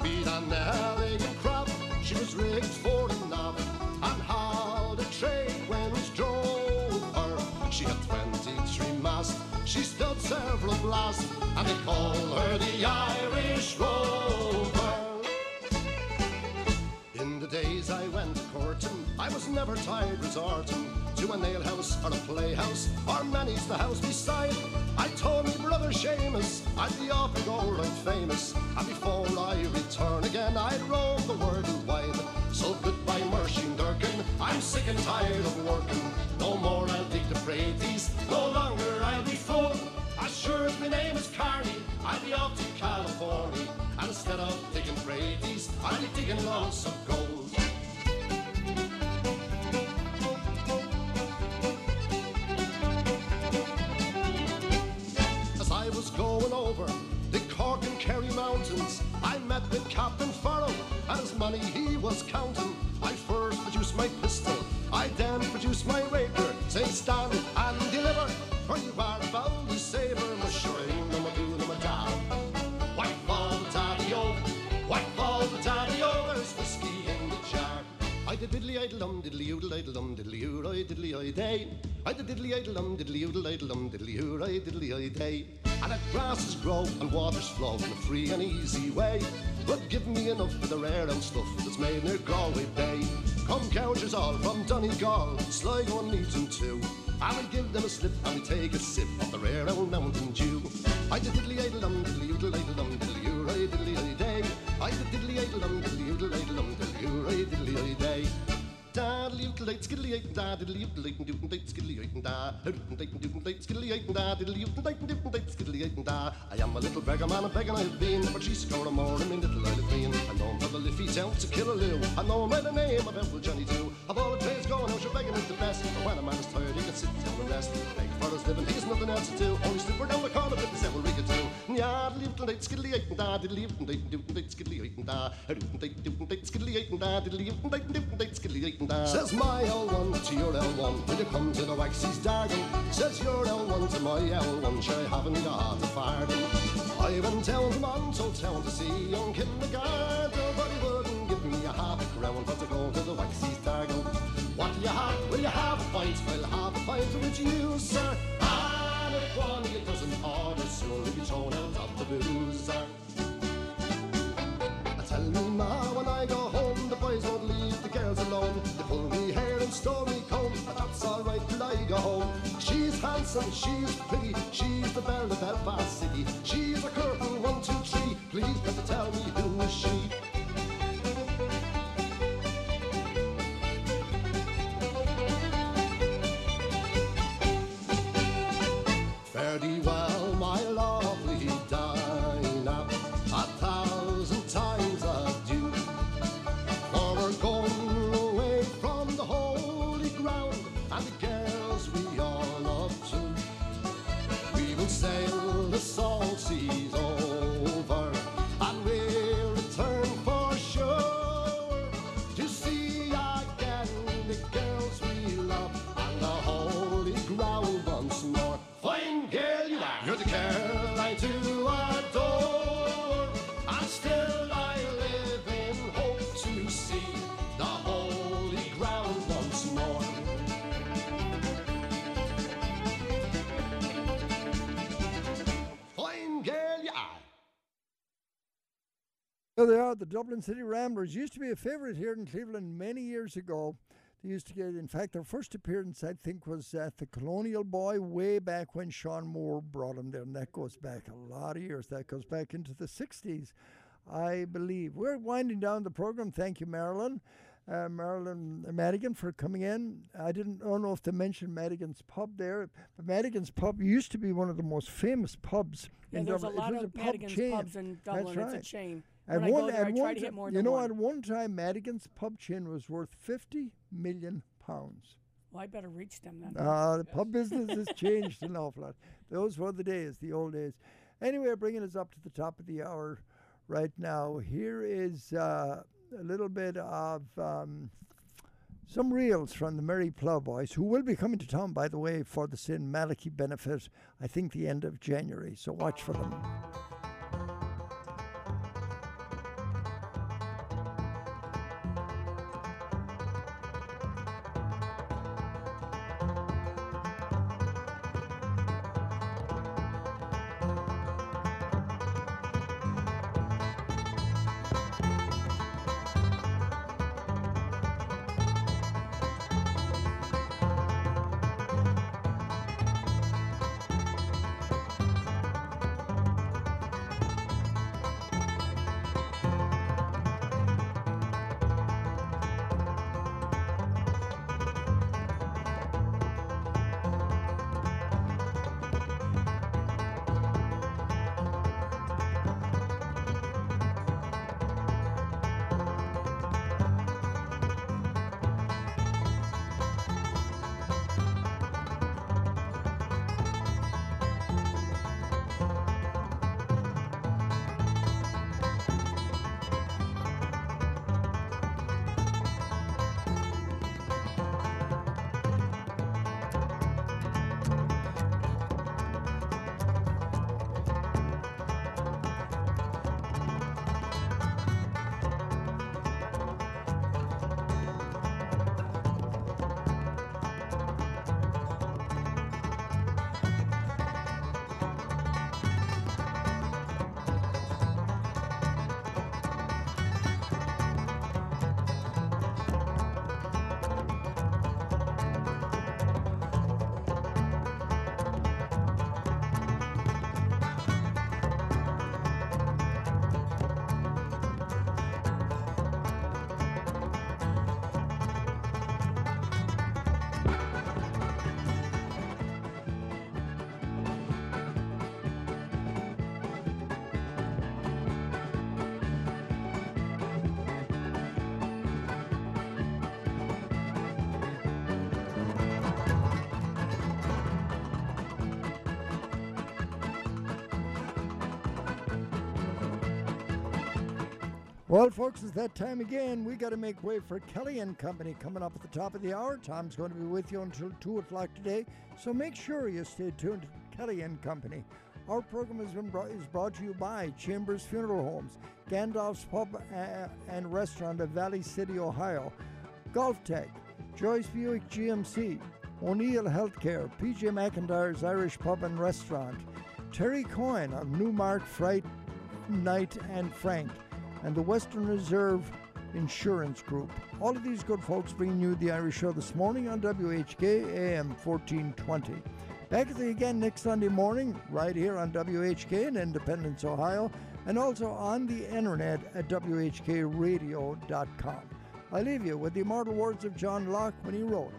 Beat an elegant craft, she was rigged for the nav, and how the trade winds drove her. She had 23 masts, she stood several blasts, and they call her the Irish Rover. In the days I went courting, I was never tired resorting to a nail house or a playhouse or many's the house beside. I told me brother Seamus I'd be off and go right famous, and before I return again I'd roam the world wide. So goodbye, Mershing Durkin. I'm sick and tired of working. No more I'll dig the praties. No longer I'll be full. As sure as my name is Carney, I'll be off to California. And instead of digging praties, I'll be digging lots of gold. Over the Cork and Kerry mountains, I met with Captain Farrell and his money he was counting. I first produced my pistol, I then produced my rapier. Say stand and deliver, for you are about to my shrine, I did diddly idle dum diddly oodle idle dum diddly oo I diddly I day. I did diddly idle dum diddly oodle idle dum diddly oo I diddly I day. And that grasses grow and waters flow in a free and easy way. But give me enough of the rare old stuff that's made near Galway Bay. Come couchers all from Donegal, Sligo and Leitrim too. I will give them a slip and we take a sip of the rare old mountain dew. I did diddly idle dum diddly oodle idle dum diddly oo I diddly I day. I did diddly idle dum diddly I am a little beggar man, a beggar I have been, but she's scored a more in me little I've been. I'm known for the Liffey town to Killaloe. I'm known by the name of Apple Johnny too. Of all the trades going, I'm begging is the best. But when a man is tired, he can sit down and rest. Beg for his living, he's nothing else to do. Only slipper down the corner with the several rig or two. Says my L1 to your L1 when you come to the Waxy's Dargle. Says your L1 to my L1, sure I haven't got a farthing. I went down to Monto town to see young kindergarten, he wouldn't give me a half a crown for to go to the Waxy's Dargle. What do you have? Will you have a pint? Well, have a pint with you, sir. One you doesn't order will be thrown out of the booze, sir. Tell me ma, when I go home, the boys won't leave the girls alone. They pull me hair and stow me comb, but that's alright till I go home. She's handsome, she's pretty, she's the belle of Belfast City. She's a curtain, one, two, three. Please, can you tell me who is she? Thee well, my lovely Dinah, a thousand times adieu. For we're going away from the holy ground and the girls we all love too. We will sail the salt seas There they are, the Dublin City Ramblers. Used to be a favourite here in Cleveland many years ago. They used to get, in fact, their first appearance, I think, was at the Colonial Boy way back when Sean Moore brought them there. And that goes back a lot of years. That goes back into the 60s, I believe. We're winding down the program. Thank you, Marilyn. Uh, Marilyn Madigan for coming in. I didn't I don't know if they mentioned Madigan's Pub there, but Madigan's Pub used to be one of the most famous pubs Yeah, in there's a Dublin. It lot was of pub Madigan's chain. pubs in Dublin. That's right. It's a chain. At when I one, go there, I try to hit more you than know, one. at one time, Madigan's pub chain was worth fifty million pounds. Well, I better reach them then. Uh, the pub business has changed an awful lot. Those were the days, the old days. Anyway, bringing us up to the top of the hour right now. Here is uh, a little bit of um, some reels from the Merry Plowboys, who will be coming to town, by the way, for the Sin Malachy benefit, I think the end of January. So watch for them. Well, folks, it's that time again. We got to make way for Kelly and Company coming up at the top of the hour. Tom's going to be with you until 2 o'clock today, so make sure you stay tuned to Kelly and Company. Our program has been brought, is brought to you by Chambers Funeral Homes, Gandalf's Pub uh, and Restaurant of Valley City, Ohio, GolfTEC, Joyce Buick GMC, O'Neill Healthcare, PJ McIntyre's Irish Pub and Restaurant, Terry Coyne of Newmark Fright Night and Frank, and the Western Reserve Insurance Group. All of these good folks bringing you the Irish Show this morning on WHK AM 1420. Back at you again next Sunday morning, right here on WHK in Independence, Ohio, and also on the internet at WHKradio.com. I leave you with the immortal words of John Locke when he wrote,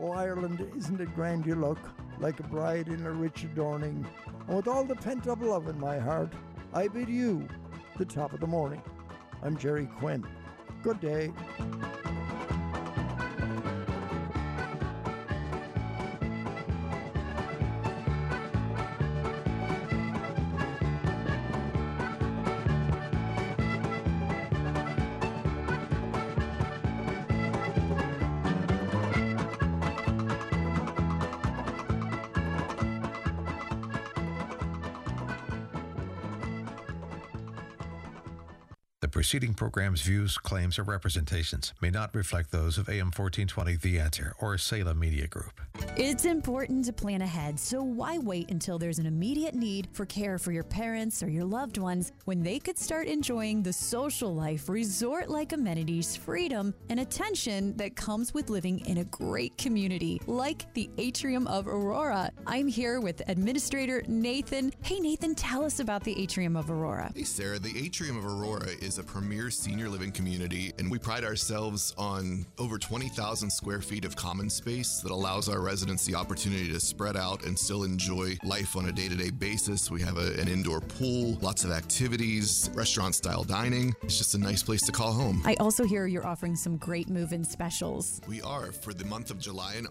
Oh, Ireland, isn't it grand you look, like a bride in a rich adorning? And with all the pent up love in my heart, I bid you the top of the morning. I'm Jerry Quinn. Good day. Preceding program's views, claims, or representations may not reflect those of AM 1420 The Answer or Salem Media Group. It's important to plan ahead, so why wait until there's an immediate need for care for your parents or your loved ones when they could start enjoying the social life, resort like amenities, freedom, and attention that comes with living in a great community like the Atrium of Aurora? I'm here with Administrator Nathan. Hey, Nathan, tell us about the Atrium of Aurora. Hey, Sarah. The Atrium of Aurora is a premier senior living community, and we pride ourselves on over 20,000 square feet of common space that allows our residents the opportunity to spread out and still enjoy life on a day to day basis. We have a, an indoor pool, lots of activities, restaurant style dining. It's just a nice place to call home. I also hear you're offering some great move in specials. We are for the month of July and